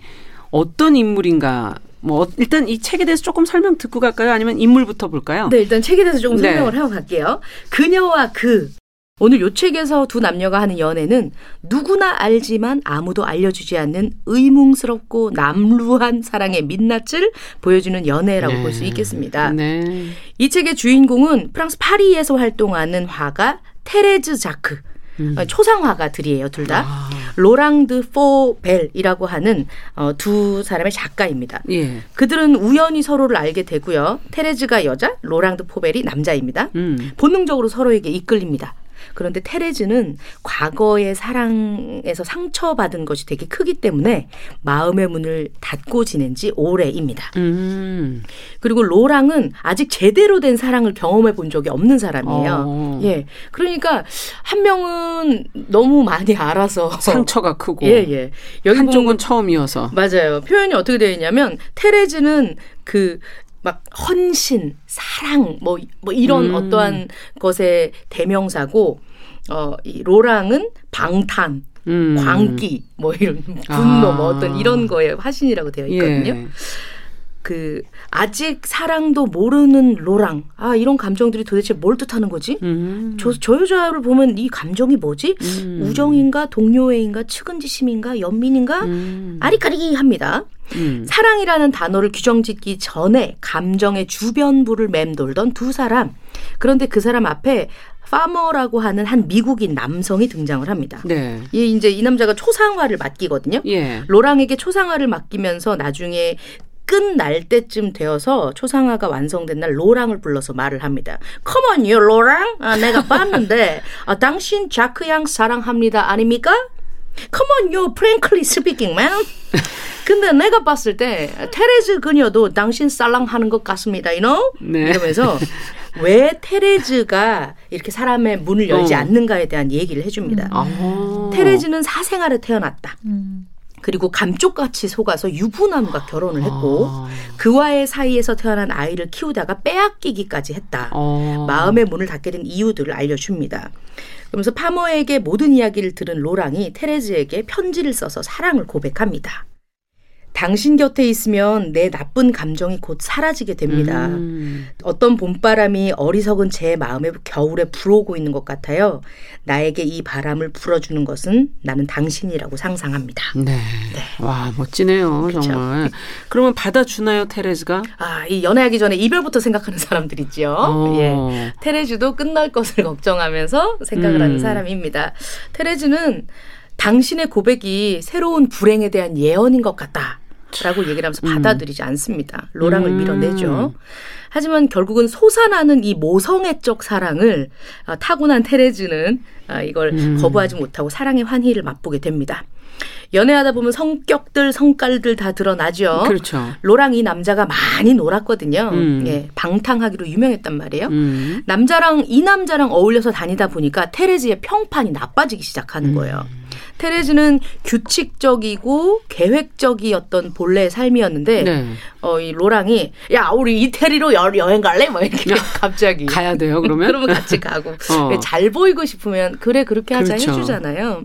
어떤 인물인가 뭐 어- 일단 이 책에 대해서 조금 설명 듣고 갈까요? 아니면 인물부터 볼까요? 네, 일단 책에 대해서 조금 네. 설명을 하고 갈게요. 그녀와 그. 오늘 요 책에서 두 남녀가 하는 연애는 누구나 알지만 아무도 알려주지 않는 의문스럽고 남루한 사랑의 민낯을 보여주는 연애라고 네. 볼수 있겠습니다. 네. 이 책의 주인공은 프랑스 파리에서 활동하는 화가 테레즈 자크. 음. 어, 초상화가들이에요, 둘 다. 아, 로랑드 포벨이라고 하는 어, 두 사람의 작가입니다. 예. 그들은 우연히 서로를 알게 되고요. 테레즈가 여자, 로랑드 포벨이 남자입니다. 음. 본능적으로 서로에게 이끌립니다. 그런데 테레즈는 과거의 사랑에서 상처받은 것이 되게 크기 때문에 마음의 문을 닫고 지낸 지 오래입니다. 음. 그리고 로랑은 아직 제대로 된 사랑을 경험해 본 적이 없는 사람이에요. 어. 예. 그러니까 한 명은 너무 많이 알아서 상처가 크고 예, 예. 여기 한쪽은 처음이어서 맞아요. 표현이 어떻게 되어 있냐면 테레즈는 그 막 헌신, 사랑 뭐뭐 이런 음. 어떠한 것의 대명사고 어 이 로랑은 방탄, 음. 광기 뭐 이런 분노 아. 뭐 어떤 이런 거에 화신이라고 되어 있거든요. 예. 그 아직 사랑도 모르는 로랑. 아, 이런 감정들이 도대체 뭘 뜻하는 거지? 음. 저, 저 여자를 보면 이 감정이 뭐지? 음. 우정인가 동료애인가 측은지심인가 연민인가 음. 아리까리 합니다. 음. 사랑이라는 단어를 규정짓기 전에 감정의 주변부를 맴돌던 두 사람. 그런데 그 사람 앞에 파머라고 하는 한 미국인 남성이 등장을 합니다. 네. 이 이제 이 남자가 초상화를 맡기거든요. 예. 로랑에게 초상화를 맡기면서 나중에 끝날 때쯤 되어서 초상화가 완성된 날 로랑을 불러서 말을 합니다. Come on, you 로랑. 아, 내가 봤는데 아, 당신 자크 양 사랑합니다. 아닙니까? Come on, you frankly speaking, man. 근데 내가 봤을 때 테레즈 그녀도 당신 살랑하는 것 같습니다. You know? 네. 이러면서 왜 테레즈가 이렇게 사람의 문을 열지 어. 않는가에 대한 얘기를 해줍니다. 아. 테레즈는 사생아를 태어났다. 음. 그리고 감쪽같이 속아서 유부남과 결혼을 했고 아. 그와의 사이에서 태어난 아이를 키우다가 빼앗기기까지 했다. 어. 마음의 문을 닫게 된 이유들을 알려줍니다. 그러면서 파머에게 모든 이야기를 들은 로랑이 테레즈에게 편지를 써서 사랑을 고백합니다. 당신 곁에 있으면 내 나쁜 감정이 곧 사라지게 됩니다. 음. 어떤 봄바람이 어리석은 제 마음에 겨울에 불어오고 있는 것 같아요. 나에게 이 바람을 불어주는 것은 나는 당신이라고 상상합니다. 네. 와, 멋지네요, 그쵸. 정말. 그러면 받아주나요, 테레즈가? 아, 이 연애하기 전에 이별부터 생각하는 사람들 있죠. 어. 예. 테레즈도 끝날 것을 걱정하면서 생각을 음. 하는 사람입니다. 테레즈는 당신의 고백이 새로운 불행에 대한 예언인 것 같다. 라고 얘기를 하면서 받아들이지 않습니다. 로랑을 음. 밀어내죠. 하지만 결국은 솟아나는 이 모성애적 사랑을 아, 타고난 테레즈는 아, 이걸 음. 거부하지 못하고 사랑의 환희를 맛보게 됩니다. 연애하다 보면 성격들, 성깔들 다 드러나죠. 그렇죠. 로랑 이 남자가 많이 놀았거든요. 음. 예, 방탕하기로 유명했단 말이에요. 음. 남자랑 이 남자랑 어울려서 다니다 보니까 테레즈의 평판이 나빠지기 시작하는 거예요. 음. 테레즈는 규칙적이고 계획적이었던 본래의 삶이었는데 네. 어, 이 로랑이 야 우리 이태리로 여, 여행 갈래? 뭐 이렇게 갑자기 가야 돼요, 그러면? 그러면 같이 가고 어. 잘 보이고 싶으면 그래 그렇게 하자 그렇죠. 해주잖아요.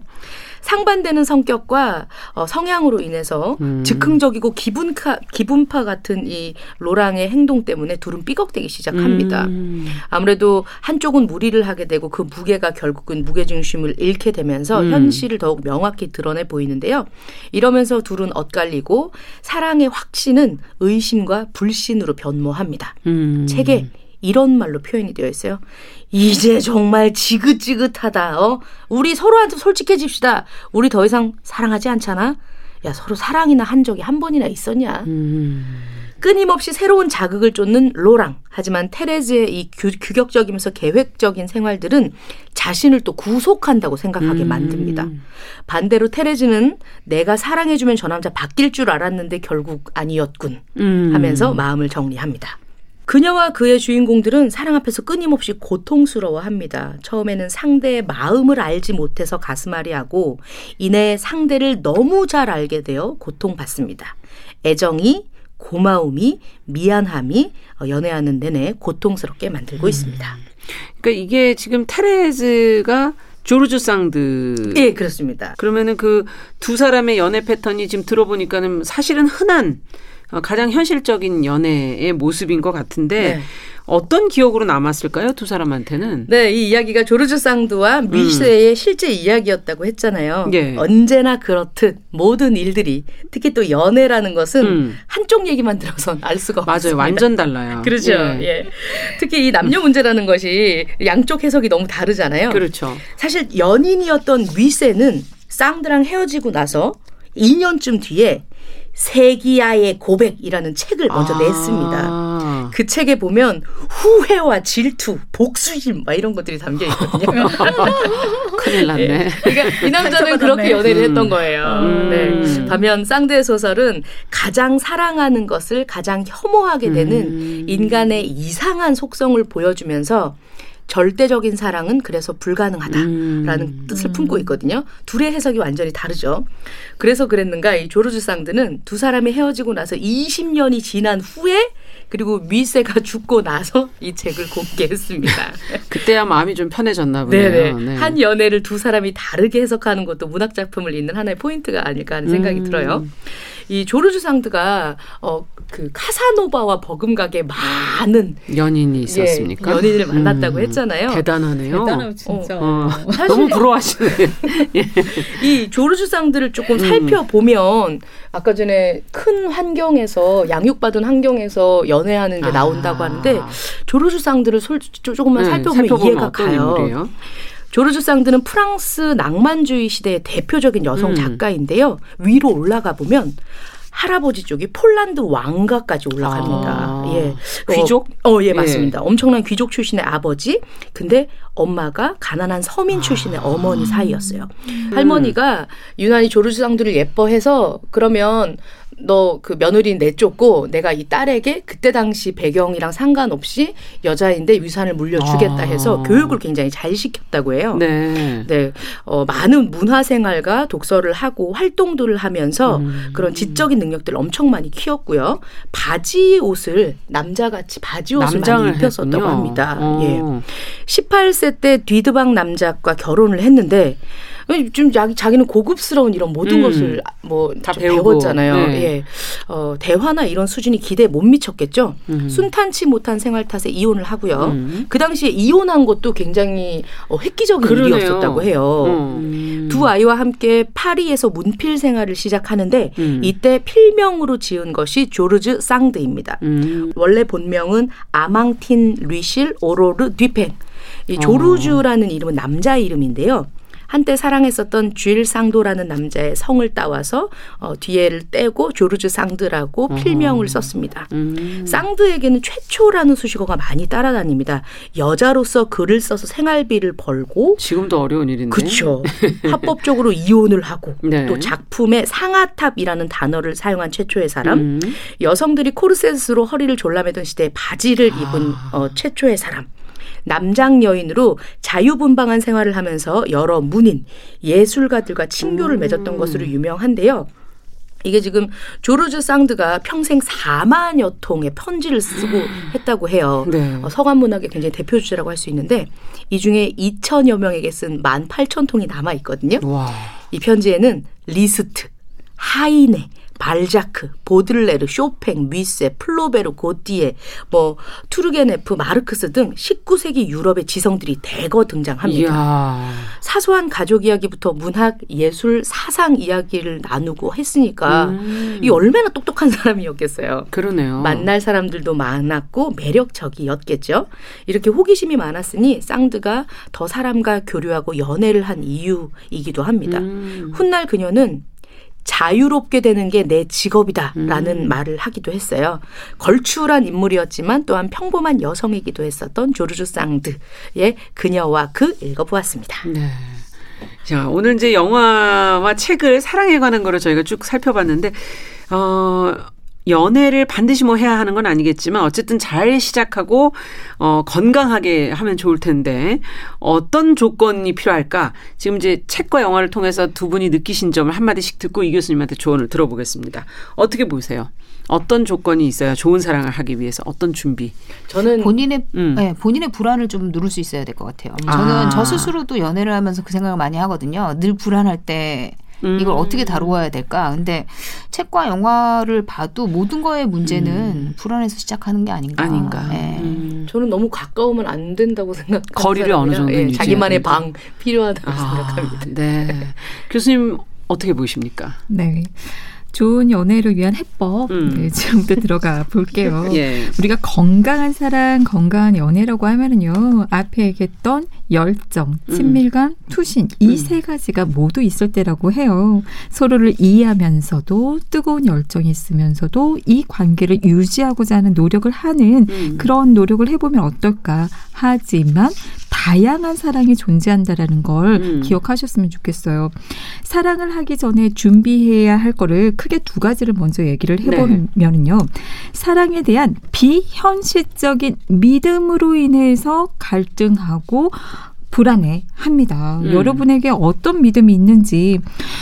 상반되는 성격과 어, 성향으로 인해서 음. 즉흥적이고 기분파 기분파 같은 이 로랑의 행동 때문에 둘은 삐걱대기 시작합니다. 음. 아무래도 한쪽은 무리를 하게 되고 그 무게가 결국은 무게 중심을 잃게 되면서 음. 현실을 더욱 명확히 드러내 보이는데요. 이러면서 둘은 엇갈리고 사랑의 확신은 의심과 불신으로 변모합니다. 음. 책에 이런 말로 표현이 되어 있어요. 이제 정말 지긋지긋하다. 어? 우리 서로한테 솔직해집시다. 우리 더 이상 사랑하지 않잖아. 야 서로 사랑이나 한 적이 한 번이나 있었냐? 음. 끊임없이 새로운 자극을 쫓는 로랑. 하지만 테레즈의 이 규, 규격적이면서 계획적인 생활들은 자신을 또 구속한다고 생각하게 음. 만듭니다. 반대로 테레즈는 내가 사랑해주면 저 남자 바뀔 줄 알았는데 결국 아니었군. 음. 하면서 마음을 정리합니다. 그녀와 그의 주인공들은 사랑 앞에서 끊임없이 고통스러워합니다. 처음에는 상대의 마음을 알지 못해서 가슴앓이하고 이내 상대를 너무 잘 알게 되어 고통받습니다. 애정이 고마움이 미안함이 어, 연애하는 내내 고통스럽게 만들고 있습니다. 그러니까 이게 지금 테레즈가 조르주 상드. 예, 그렇습니다. 그러면은 그 두 사람의 연애 패턴이 지금 들어보니까는 사실은 흔한 어, 가장 현실적인 연애의 모습인 것 같은데 네. 어떤 기억으로 남았을까요? 두 사람한테는. 네, 이 이야기가 조르주 상드와 미쉐의 실제 이야기였다고 했잖아요. 음. 예. 언제나 그렇듯 모든 일들이 특히 또 연애라는 것은 음. 한쪽 얘기만 들어선 알 수가 맞아요. 없습니다. 완전 달라요. 그렇죠. 예. 예. 특히 이 남녀 문제라는 것이 양쪽 해석이 너무 다르잖아요. 그렇죠. 사실 연인이었던 위세는 쌍드랑 헤어지고 나서 2년쯤 뒤에 세기야의 고백이라는 책을 먼저 아. 냈습니다. 그 책에 보면 후회와 질투, 복수심 막 이런 것들이 담겨 있거든요. 큰일 났네. 예. 그러니까 이 남자는. 그렇게 연애를 음. 했던 거예요. 음. 네. 반면 쌍대의 소설은 가장 사랑하는 것을 가장 혐오하게 되는 음. 인간의 이상한 속성을 보여주면서 절대적인 사랑은 그래서 불가능하다라는 음. 뜻을 품고 있거든요. 둘의 해석이 완전히 다르죠. 그래서 그랬는가 이 조르주 상드는 두 사람이 헤어지고 나서 20년이 지난 후에 그리고 미세가 죽고 나서 이 책을 곱게 했습니다. 그때야 마음이 좀 편해졌나 보네요. 네. 한 연애를 두 사람이 다르게 해석하는 것도 문학 작품을 읽는 하나의 포인트가 아닐까 하는 생각이 음. 들어요. 이 조르주 상드가 어 그 카사노바와 버금가게 많은 연인이 있었습니까? 예, 연인을 만났다고 음. 했잖아요. 대단하네요. 대단하고 진짜. 어, 사실- 너무 부러워하시네. 이 조르주 상들을 조금 음. 살펴보면 아까 전에 큰 환경에서 양육받은 환경에서 연애하는 게 나온다고 아. 하는데 조르주 상들을 솔, 조- 조금만 네, 살펴보면, 이해가 어떤 가요. 인물이에요? 조르주 상드는 프랑스 낭만주의 시대의 대표적인 여성 음. 작가인데요. 위로 올라가 보면 할아버지 쪽이 폴란드 왕가까지 올라갑니다. 아. 예. 귀족? 어, 어, 예, 예. 맞습니다. 엄청난 귀족 출신의 아버지. 근데 엄마가 가난한 서민 출신의 아. 어머니 사이였어요. 음. 할머니가 유난히 조르주 상드를 예뻐해서 그러면 너 그 며느리 내쫓고 내가 이 딸에게 그때 당시 배경이랑 상관없이 여자인데 위산을 물려주겠다 해서 아. 교육을 굉장히 잘 시켰다고 해요. 네. 네, 어, 많은 문화 생활과 독서를 하고 활동들을 하면서 음. 그런 지적인 능력들을 엄청 많이 키웠고요. 바지 옷을 남자같이 바지 옷을 많이 입혔었다고 했군요. 합니다. 어. 예. 18세 때 뒤드방 남작과 결혼을 했는데 좀 자기 자기는 고급스러운 이런 모든 음. 것을 뭐다좀 배우고. 배웠잖아요. 네. 예. 어, 대화나 이런 수준이 기대에 못 미쳤겠죠. 음. 순탄치 못한 생활 탓에 이혼을 하고요. 음. 그 당시에 이혼한 것도 굉장히 어, 획기적인 그러네요. 일이었었다고 해요. 음. 두 아이와 함께 파리에서 문필 생활을 시작하는데 음. 이때 필명으로 지은 것이 조르즈 쌍드입니다. 음. 원래 본명은 아망틴 루실 오로르 뒤펜. 어. 이 조르주라는 이름은 남자 이름인데요. 한때 사랑했었던 쥘 상도라는 남자의 성을 따와서 어, 뒤에를 떼고 조르주 쌍드라고 필명을 썼습니다. 음. 쌍드에게는 최초라는 수식어가 많이 따라다닙니다. 여자로서 글을 써서 생활비를 벌고 지금도 어려운 일인데. 그렇죠. 합법적으로 이혼을 하고 네. 또 작품에 상아탑이라는 단어를 사용한 최초의 사람, 음. 여성들이 코르셋으로 허리를 졸라매던 시대에 바지를 아. 입은 어, 최초의 사람. 남장 여인으로 자유분방한 생활을 하면서 여러 문인, 예술가들과 친교를 음. 맺었던 것으로 유명한데요. 이게 지금 조르주 쌍드가 평생 4만여 통의 편지를 쓰고 했다고 해요. 네. 어, 서간 문학의 굉장히 대표 주제라고 할 수 있는데 이 중에 2천여 명에게 쓴 1만 8천 통이 남아 있거든요. 와. 이 편지에는 리스트, 하이네, 발자크, 보들레르, 쇼팽, 뮤세, 플로베르, 고티에, 뭐 투르게네프, 마르크스 등 19세기 유럽의 지성들이 대거 등장합니다. 이야. 사소한 가족 이야기부터 문학, 예술, 사상 이야기를 나누고 했으니까 음. 이 얼마나 똑똑한 사람이었겠어요. 그러네요. 만날 사람들도 많았고 매력적이었겠죠. 이렇게 호기심이 많았으니 상드가 더 사람과 교류하고 연애를 한 이유이기도 합니다. 음. 훗날 그녀는 자유롭게 되는 게 내 직업이다라는 음. 말을 하기도 했어요. 걸출한 인물이었지만 또한 평범한 여성이기도 했었던 조르주 쌍드의 그녀와 그 읽어보았습니다. 네. 자, 오늘 이제 영화와 책을 사랑에 관한 거를 저희가 쭉 살펴봤는데, 어, 연애를 반드시 뭐 해야 하는 건 아니겠지만 어쨌든 잘 시작하고 어 건강하게 하면 좋을 텐데 어떤 조건이 필요할까? 지금 이제 책과 영화를 통해서 두 분이 느끼신 점을 한 마디씩 듣고 이 교수님한테 조언을 들어보겠습니다. 어떻게 보세요? 어떤 조건이 있어야 좋은 사랑을 하기 위해서 어떤 준비? 저는 본인의 음. 네, 본인의 불안을 좀 누를 수 있어야 될 것 같아요. 저는 아. 저 스스로도 연애를 하면서 그 생각을 많이 하거든요. 늘 불안할 때 음. 이걸 어떻게 다루어야 될까? 근데 책과 영화를 봐도 모든 거의 문제는 음. 불안해서 시작하는 게 아닌가. 아닌가? 네. 음. 저는 너무 가까우면 안 된다고 생각. 거리를 어느 정도 유지해야 자기만의 된다. 방 필요하다고 아, 생각합니다. 네. 교수님 어떻게 보십니까? 네. 좋은 연애를 위한 해법 음. 네, 지금부터 들어가 볼게요. 예. 우리가 건강한 사랑, 건강한 연애라고 하면은요, 앞에 얘기했던 열정, 음. 친밀감, 투신, 이 세 가지가 모두 있을 때라고 해요. 서로를 이해하면서도 뜨거운 열정이 있으면서도 이 관계를 유지하고자 하는 노력을 하는 음. 그런 노력을 해보면 어떨까. 하지만 다양한 사랑이 존재한다라는 걸 음. 기억하셨으면 좋겠어요. 사랑을 하기 전에 준비해야 할 거를 크게 두 가지를 먼저 얘기를 네. 해보면은요. 사랑에 대한 비현실적인 믿음으로 인해서 갈등하고 불안해 합니다. 음. 여러분에게 어떤 믿음이 있는지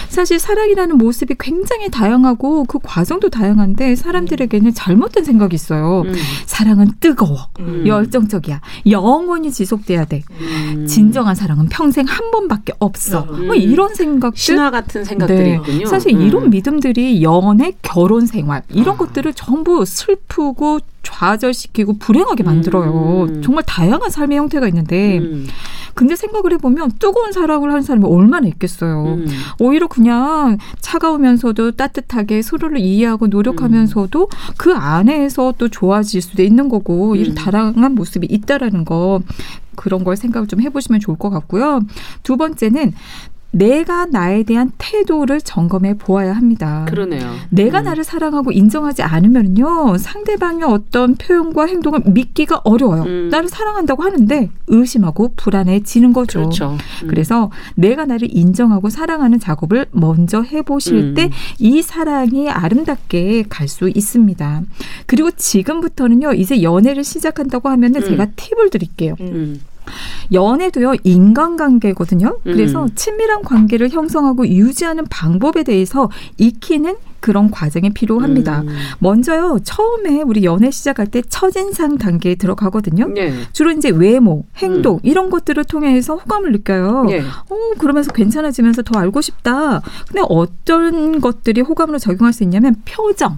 사실 사랑이라는 모습이 굉장히 다양하고 그 과정도 다양한데 사람들에게는 잘못된 생각이 있어요. 음. 사랑은 뜨거워. 음. 열정적이야. 영원히 지속돼야 돼. 음. 진정한 사랑은 평생 한 번밖에 없어. 음. 뭐 이런 생각들 신화 같은 생각들이 네. 있군요. 사실 음. 이런 믿음들이 연애, 결혼 생활 이런 아. 것들을 전부 슬프고 좌절시키고 불행하게 만들어요. 음. 정말 다양한 삶의 형태가 있는데 음. 근데 생각을 해보면 뜨거운 사랑을 하는 사람이 얼마나 있겠어요. 음. 오히려 그냥 차가우면서도 따뜻하게 서로를 이해하고 노력하면서도 그 안에서 또 좋아질 수도 있는 거고 이런 음. 다양한 모습이 있다라는 거 그런 걸 생각을 좀 해보시면 좋을 것 같고요. 두 번째는 내가 나에 대한 태도를 점검해 보아야 합니다. 그러네요. 내가 음. 나를 사랑하고 인정하지 않으면요 상대방의 어떤 표현과 행동을 믿기가 어려워요. 음. 나를 사랑한다고 하는데 의심하고 불안해지는 거죠. 그렇죠. 음. 그래서 내가 나를 인정하고 사랑하는 작업을 먼저 해보실 음. 때이 사랑이 아름답게 갈 수 있습니다. 그리고 지금부터는요 이제 연애를 시작한다고 하면은 음. 제가 팁을 드릴게요. 음. 연애도요 인간관계거든요. 그래서 음. 친밀한 관계를 형성하고 유지하는 방법에 대해서 익히는 그런 과정이 필요합니다. 음. 먼저요, 처음에 우리 연애 시작할 때 첫인상 단계에 들어가거든요. 예. 주로 이제 외모, 행동 이런 것들을 통해서 호감을 느껴요. 예. 어, 그러면서 괜찮아지면서 더 알고 싶다. 근데 어떤 것들이 호감으로 적용할 수 있냐면 표정.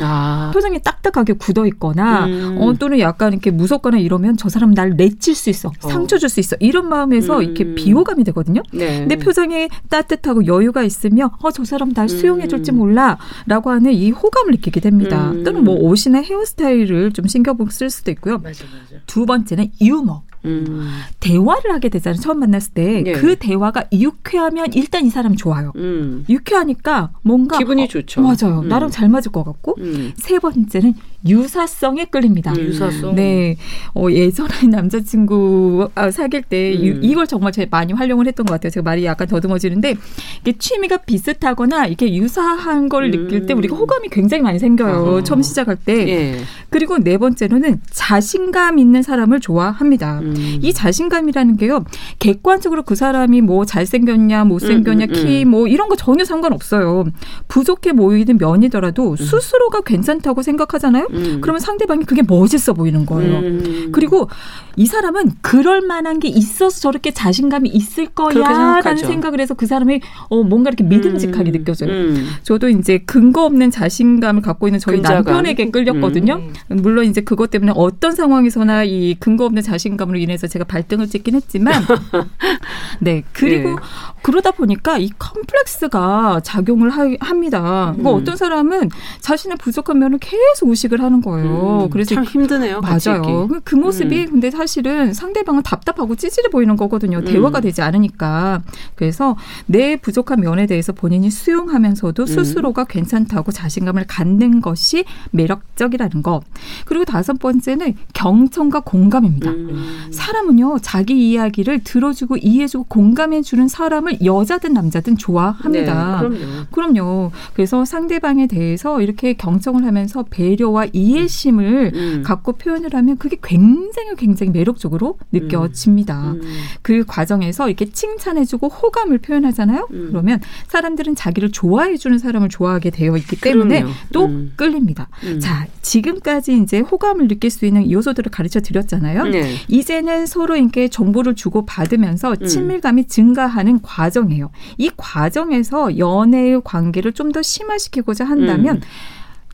아. 표정이 딱딱하게 굳어 있거나 음. 어, 또는 약간 이렇게 무섭거나 이러면 저 사람 날 내칠 수 있어. 상처 줄 수 있어. 이런 마음에서 음. 이렇게 비호감이 되거든요. 네. 근데 표정이 따뜻하고 여유가 있으면 어저 사람 날 수용해 줄지 음. 몰라 라고 하는 이 호감을 느끼게 됩니다. 음. 또는 뭐 옷이나 헤어스타일을 좀 신경 쓸 수도 있고요. 맞아 맞아. 두 번째는 유머. 음. 대화를 하게 되잖아요. 처음 만났을 때 예. 그 대화가 유쾌하면 일단 이 사람 좋아요. 음. 유쾌하니까 뭔가 기분이 어, 좋죠. 맞아요. 음. 나랑 잘 맞을 것 같고 음. 세 번째는 유사성에 끌립니다. 음. 유사성. 네, 어, 예전에 남자친구 아, 사귈 때 유- 음. 이걸 정말 제가 많이 활용을 했던 것 같아요. 제가 말이 약간 더듬어지는데 이게 취미가 비슷하거나 이렇게 유사한 걸 느낄 때 음. 우리가 호감이 굉장히 많이 생겨요. 아하. 처음 시작할 때. 예. 그리고 네 번째로는 자신감 있는 사람을 좋아합니다. 음. 이 자신감이라는 게요. 객관적으로 그 사람이 뭐 잘생겼냐, 못생겼냐, 음, 음, 키, 뭐 이런 거 전혀 상관없어요. 부족해 보이는 면이더라도 스스로가 괜찮다고 생각하잖아요. 음. 그러면 상대방이 그게 멋있어 보이는 거예요. 음. 그리고 이 사람은 그럴 만한 게 있어서 저렇게 자신감이 있을 거야라는. 생각을 해서 그 사람이 어 뭔가 이렇게 믿음직하게 음. 느껴져요. 음. 저도 이제 근거 없는 자신감을 갖고 있는 저희 근자감. 남편에게 끌렸거든요. 음. 물론 이제 그것 때문에 어떤 상황에서나 이 근거 없는 자신감으로 인해서 제가 발등을 찍긴 했지만, 네 그리고 네. 그러다 보니까 이 컴플렉스가 작용을 하, 합니다. 그러니까 음. 어떤 사람은 자신의 부족한 면을 계속 의식을 하는 거예요. 음. 그래서 참 힘드네요. 맞아요. 그- 그 모습이 근데 사실은 상대방은 답답하고 찌질해 보이는 거거든요. 대화가 음. 되지 않으니까. 그래서 내 부족한 면에 대해서 본인이 수용하면서도 음. 스스로가 괜찮다고 자신감을 갖는 것이 매력적이라는 것. 그리고 다섯 번째는 경청과 공감입니다. 음. 사람은요, 자기 이야기를 들어주고 이해해주고 공감해주는 사람을 여자든 남자든 좋아합니다. 네, 그럼요. 그럼요. 그래서 상대방에 대해서 이렇게 경청을 하면서 배려와 이해심을 음. 갖고 표현을 하면 그게 굉장히 굉장히 매력적으로 느껴집니다. 음. 그 과정에서 이렇게 칭찬해주고 호감을 표현하잖아요. 음. 그러면 사람들은 자기를 좋아해주는 사람을 좋아하게 되어 있기 때문에 그럼요. 또 음. 끌립니다. 음. 자, 지금까지 이제 호감을 느낄 수 있는 요소들을 가르쳐 드렸잖아요. 네. 이제는 서로에게 정보를 주고 받으면서 음. 친밀감이 증가하는 과정 이에요. 이 과정에서 연애의 관계를 좀 더 심화시키고자 한다면 음.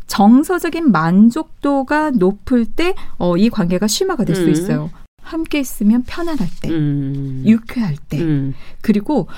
정서적인 만족도가 높을 때, 어, 이 관계가 심화가 될수 음. 있어요. 함께 있으면 편안할 때, 음. 유쾌할 때, 음. 그리고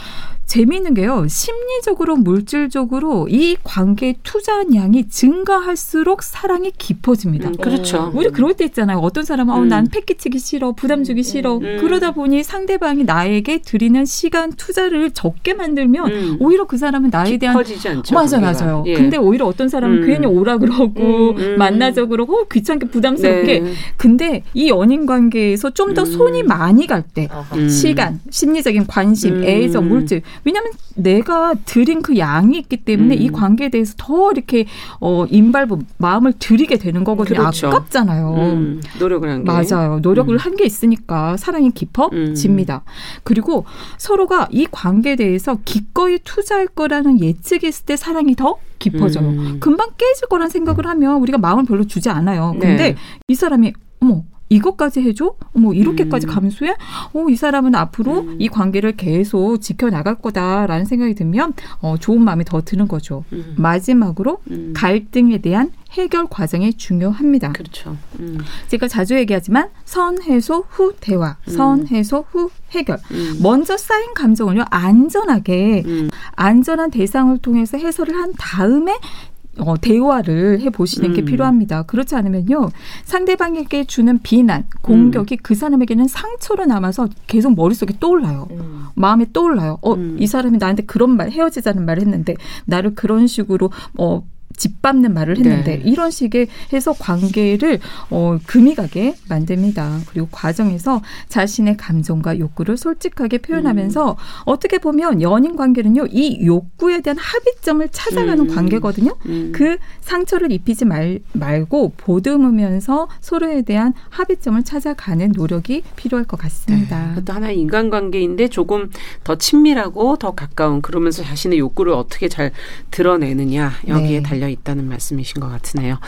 재미있는 게요. 심리적으로 물질적으로 이 관계에 투자한 양이 증가할수록 사랑이 깊어집니다. 음, 그렇죠. 우리 그럴 때 있잖아요. 어떤 사람은 어, 음. 난 패키치기 싫어, 부담 주기 싫어. 음. 그러다 보니 상대방이 나에게 드리는 시간 투자를 적게 만들면 음. 오히려 그 사람은 나에 대한 깊어지지 않죠. 맞아 관계가. 맞아요. 예. 근데 오히려 어떤 사람은 음. 괜히 오라 그러고 음, 음. 만나자 그러고 어, 귀찮게 부담스럽게. 네. 근데 이 연인 관계에서 좀더 음. 손이 많이 갈 때. 음. 시간, 심리적인 관심, 음. 애정, 물질. 왜냐하면 내가 드린 그 양이 있기 때문에 음. 이 관계에 대해서 더 이렇게 어 인발부 마음을 들이게 되는 거거든요. 그렇죠. 아깝잖아요. 음. 노력을 한 게. 맞아요. 노력을 음. 한게 있으니까 사랑이 깊어집니다. 그리고 서로가 이 관계에 대해서 기꺼이 투자할 거라는 예측이 있을 때 사랑이 더 깊어져요. 음. 금방 깨질 거란 생각을 하면 우리가 마음을 별로 주지 않아요. 근데 네. 이 사람이 어머 이것까지 해줘? 어머 이렇게까지 음. 감수해? 어, 이 사람은 앞으로 음. 이 관계를 계속 지켜나갈 거다라는 생각이 들면 어, 좋은 마음이 더 드는 거죠. 음. 마지막으로 음. 갈등에 대한 해결 과정이 중요합니다. 그렇죠. 음. 제가 자주 얘기하지만 선 해소 후 대화, 음. 선 해소 후 해결. 음. 먼저 쌓인 감정을요 안전하게 음. 안전한 대상을 통해서 해소를 한 다음에 어, 대화를 해 보시는 게 음. 필요합니다. 그렇지 않으면요 상대방에게 주는 비난, 공격이 그 사람에게는 상처로 남아서 계속 머릿속에 떠올라요. 음. 마음에 떠올라요. 어, 음. 이 사람이 나한테 그런 말, 헤어지자는 말을 했는데, 나를 그런 식으로, 어, 짓밟는 말을 했는데 네. 이런 식의 해서 관계를 어, 금이 가게 만듭니다. 그리고 과정에서 자신의 감정과 욕구를 솔직하게 표현하면서 음. 어떻게 보면 연인 관계는요 이 욕구에 대한 합의점을 찾아가는 음. 관계거든요. 음. 그 상처를 입히지 말, 말고 보듬으면서 서로에 대한 합의점을 찾아가는 노력이 필요할 것 같습니다. 그것도 하나의 인간관계인데 조금 더 친밀하고 더 가까운 그러면서 자신의 욕구를 어떻게 잘 드러내느냐 여기에 네. 달려 있다는 말씀이신 것 같으네요.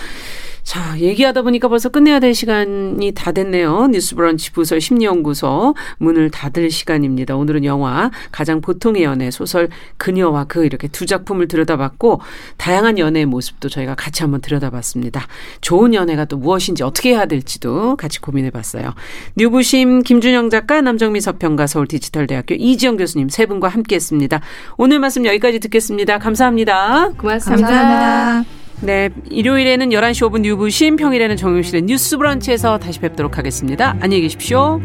자, 얘기하다 보니까 벌써 끝내야 될 시간이 다 됐네요. 뉴스브런치 부설 심리연구소 문을 닫을 시간입니다. 오늘은 영화 가장 보통의 연애 소설 그녀와 그 이렇게 두 작품을 들여다봤고 다양한 연애의 모습도 저희가 같이 한번 들여다봤습니다. 좋은 연애가 또 무엇인지 어떻게 해야 될지도 같이 고민해봤어요. 뉴부심 김준영 작가 남정미 서평가 서울 디지털대학교 이지영 교수님 세 분과 함께했습니다. 오늘 말씀 여기까지 듣겠습니다. 감사합니다. 고맙습니다. 감사합니다. 네, 일요일에는 11시 5분 뉴부심, 평일에는 정용실의 뉴스 브런치에서 다시 뵙도록 하겠습니다. 안녕히 계십시오.